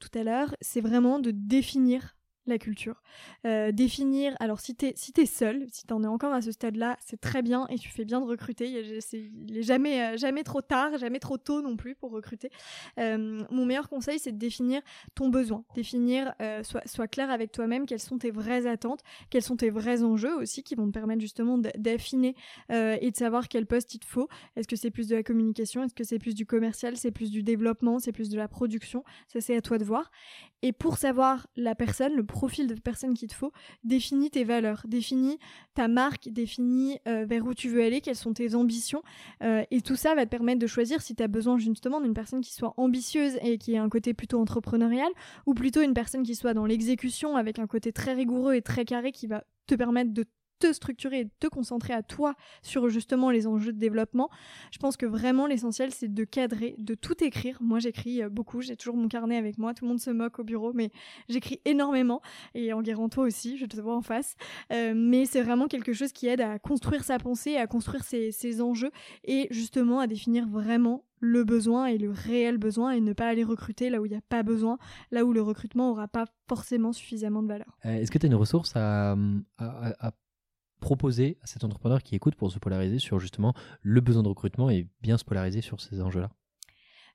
tout à l'heure, c'est vraiment de définir la culture. Euh, définir, alors si t'es si es seul, si t'en es encore à ce stade-là, c'est très bien et tu fais bien de recruter. Il est jamais, euh, jamais trop tard, jamais trop tôt non plus pour recruter. Euh, mon meilleur conseil, c'est de définir ton besoin, définir, sois, clair avec toi-même quelles sont tes vraies attentes, quels sont tes vrais enjeux aussi qui vont te permettre justement d'affiner et de savoir quel poste il te faut. Est-ce que c'est plus de la communication, est-ce que c'est plus du commercial, c'est plus du développement, c'est plus de la production? Ça, c'est à toi de voir. Et pour savoir la personne, le profil de personne qu'il te faut, définis tes valeurs, définis ta marque, définis euh, vers où tu veux aller, quelles sont tes ambitions. Euh, et tout ça va te permettre de choisir si tu as besoin justement d'une personne qui soit ambitieuse et qui ait un côté plutôt entrepreneurial, ou plutôt une personne qui soit dans l'exécution avec un côté très rigoureux et très carré qui va te permettre de te structurer et te concentrer à toi sur justement les enjeux de développement. Je pense que vraiment l'essentiel c'est de cadrer, de tout écrire. Moi j'écris euh, beaucoup, j'ai toujours mon carnet avec moi, tout le monde se moque au bureau, mais j'écris énormément et en guérant toi aussi, je te vois en face. Euh, mais c'est vraiment quelque chose qui aide à construire sa pensée, à construire ses, enjeux et justement à définir vraiment le besoin et le réel besoin et ne pas aller recruter là où il n'y a pas besoin, là où le recrutement n'aura pas forcément suffisamment de valeur. Euh, est-ce que tu as une ressource à, proposer à cet entrepreneur qui écoute pour se polariser sur justement le besoin de recrutement et bien se polariser sur ces enjeux-là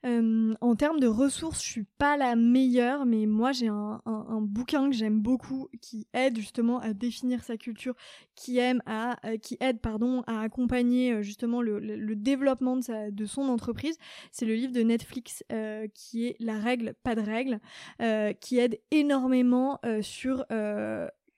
euh, en termes de ressources, je suis pas la meilleure, mais moi j'ai un, bouquin que j'aime beaucoup qui aide justement à définir sa culture, qui euh, aide pardon à accompagner euh, justement le, développement de, son entreprise. C'est le livre de Netflix qui est La règle, pas de règle, qui aide énormément sur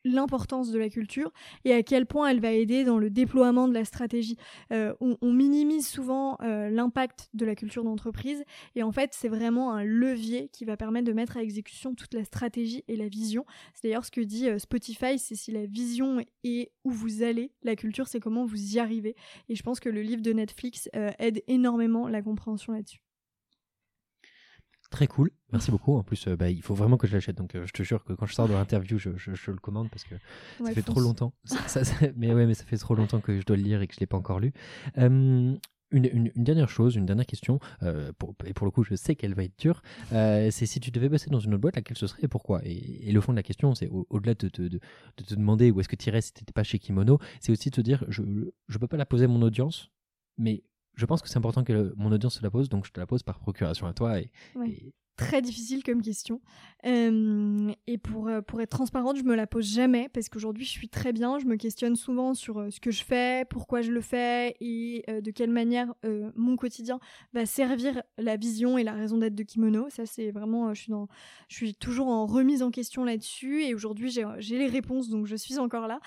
l'importance de la culture et à quel point elle va aider dans le déploiement de la stratégie. Euh, on, minimise souvent euh, l'impact de la culture d'entreprise et en fait c'est vraiment un levier qui va permettre de mettre à exécution toute la stratégie et la vision. C'est d'ailleurs ce que dit euh, Spotify, c'est si la vision est où vous allez, la culture c'est comment vous y arrivez. Et je pense que le livre de Netflix aide énormément la compréhension là-dessus. Très cool, merci beaucoup. En plus, euh, bah, il faut vraiment que je l'achète. Donc, euh, je te jure que quand je sors de l'interview, je, le commande parce que ça fait trop longtemps. mais ouais, mais ça fait trop longtemps que je dois le lire et que je l'ai pas encore lu. une, dernière chose, une dernière question, euh, et pour le coup, je sais qu'elle va être dure. c'est si tu devais bosser dans une autre boîte, laquelle ce serait et pourquoi? Et, le fond de la question, c'est au-delà de, de, te demander où est-ce que tu irais si tu n'étais pas chez Kimono, c'est aussi de te dire je ne peux pas la poser à mon audience, mais je pense que c'est important que mon audience se la pose, donc je te la pose par procuration à toi. Et, Très difficile comme question. Euh, et pour, euh, pour être transparente, je me la pose jamais parce qu'aujourd'hui je suis très bien. Je me questionne souvent sur euh, ce que je fais, pourquoi je le fais et de quelle manière mon quotidien va servir la vision et la raison d'être de Kimono. Ça, c'est vraiment, je suis, dans, je suis toujours en remise en question là-dessus et aujourd'hui j'ai les réponses donc je suis encore là.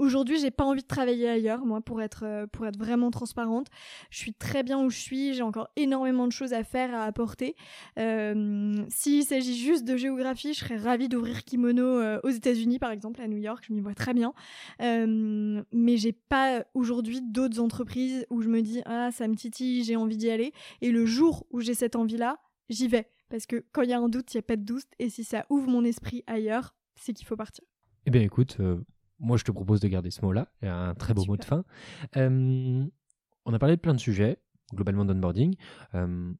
Aujourd'hui, j'ai pas envie de travailler ailleurs, moi, pour être, euh, pour être vraiment transparente. Je suis très bien où je suis, j'ai encore énormément de choses à faire, à apporter. Euh, S'il s'agit juste de géographie, je serais ravie d'ouvrir Kimono euh, aux États-Unis, par exemple, à New York, je m'y vois très bien. Euh, mais j'ai pas aujourd'hui d'autres entreprises où je me dis, ah, ça me titille, j'ai envie d'y aller. Et le jour où j'ai cette envie-là, j'y vais. Parce que quand il y a un doute, il n'y a pas de doute. Et si ça ouvre mon esprit ailleurs, c'est qu'il faut partir. Eh bien, écoute, moi, je te propose de garder ce mot-là. Il y a un très beau mot de fin. Euh, on a parlé de plein de sujets, globalement d'onboarding. Euh,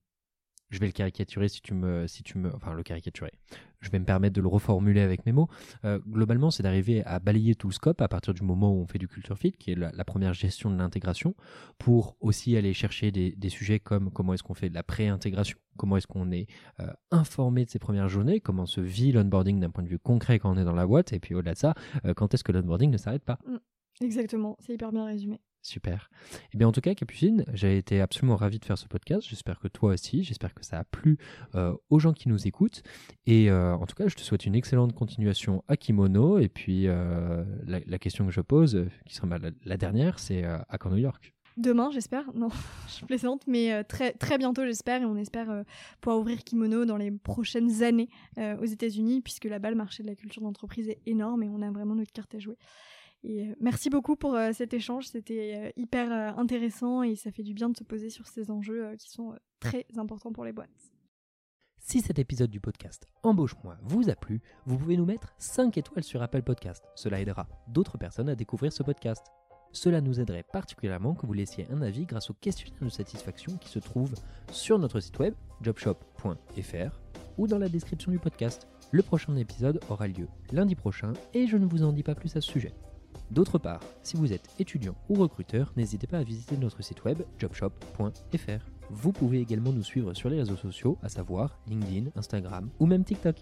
je vais le caricaturer si tu me, si tu me, enfin le caricaturer. Je vais me permettre de le reformuler avec mes mots. Euh, globalement, c'est d'arriver à balayer tout le scope à partir du moment où on fait du culture fit, qui est la, première gestion de l'intégration, pour aussi aller chercher des, sujets comme comment est-ce qu'on fait de la pré-intégration, comment est-ce qu'on est, euh, informé de ces premières journées, comment se vit l'onboarding d'un point de vue concret quand on est dans la boîte, et puis au-delà de ça, euh, quand est-ce que l'onboarding ne s'arrête pas. Mm. Exactement, c'est hyper bien résumé. Super. Eh bien, en tout cas, Capucine, j'ai été absolument ravi de faire ce podcast. J'espère que toi aussi. J'espère que ça a plu euh, aux gens qui nous écoutent. Et euh, en tout cas, je te souhaite une excellente continuation à Kimono. Et puis, euh, la, question que je pose, qui sera la, dernière, c'est à quand New York Demain, j'espère. Non, je plaisante, mais très, très bientôt, j'espère. Et on espère pouvoir ouvrir Kimono dans les prochaines années aux États-Unis, puisque là-bas, le marché de la culture d'entreprise est énorme et on a vraiment notre carte à jouer. Euh, merci beaucoup pour euh, cet échange, c'était euh, hyper intéressant et ça fait du bien de se poser sur ces enjeux qui sont très importants pour les boîtes. Si cet épisode du podcast Embauche-moi vous a plu, vous pouvez nous mettre 5 étoiles sur Apple Podcast. Cela aidera d'autres personnes à découvrir ce podcast. Cela nous aiderait particulièrement que vous laissiez un avis grâce au questionnaire de satisfaction qui se trouve sur notre site web jobshop.fr ou dans la description du podcast. Le prochain épisode aura lieu lundi prochain et je ne vous en dis pas plus à ce sujet. D'autre part, si vous êtes étudiant ou recruteur, n'hésitez pas à visiter notre site web jobshop.fr. Vous pouvez également nous suivre sur les réseaux sociaux, à savoir LinkedIn, Instagram ou même TikTok.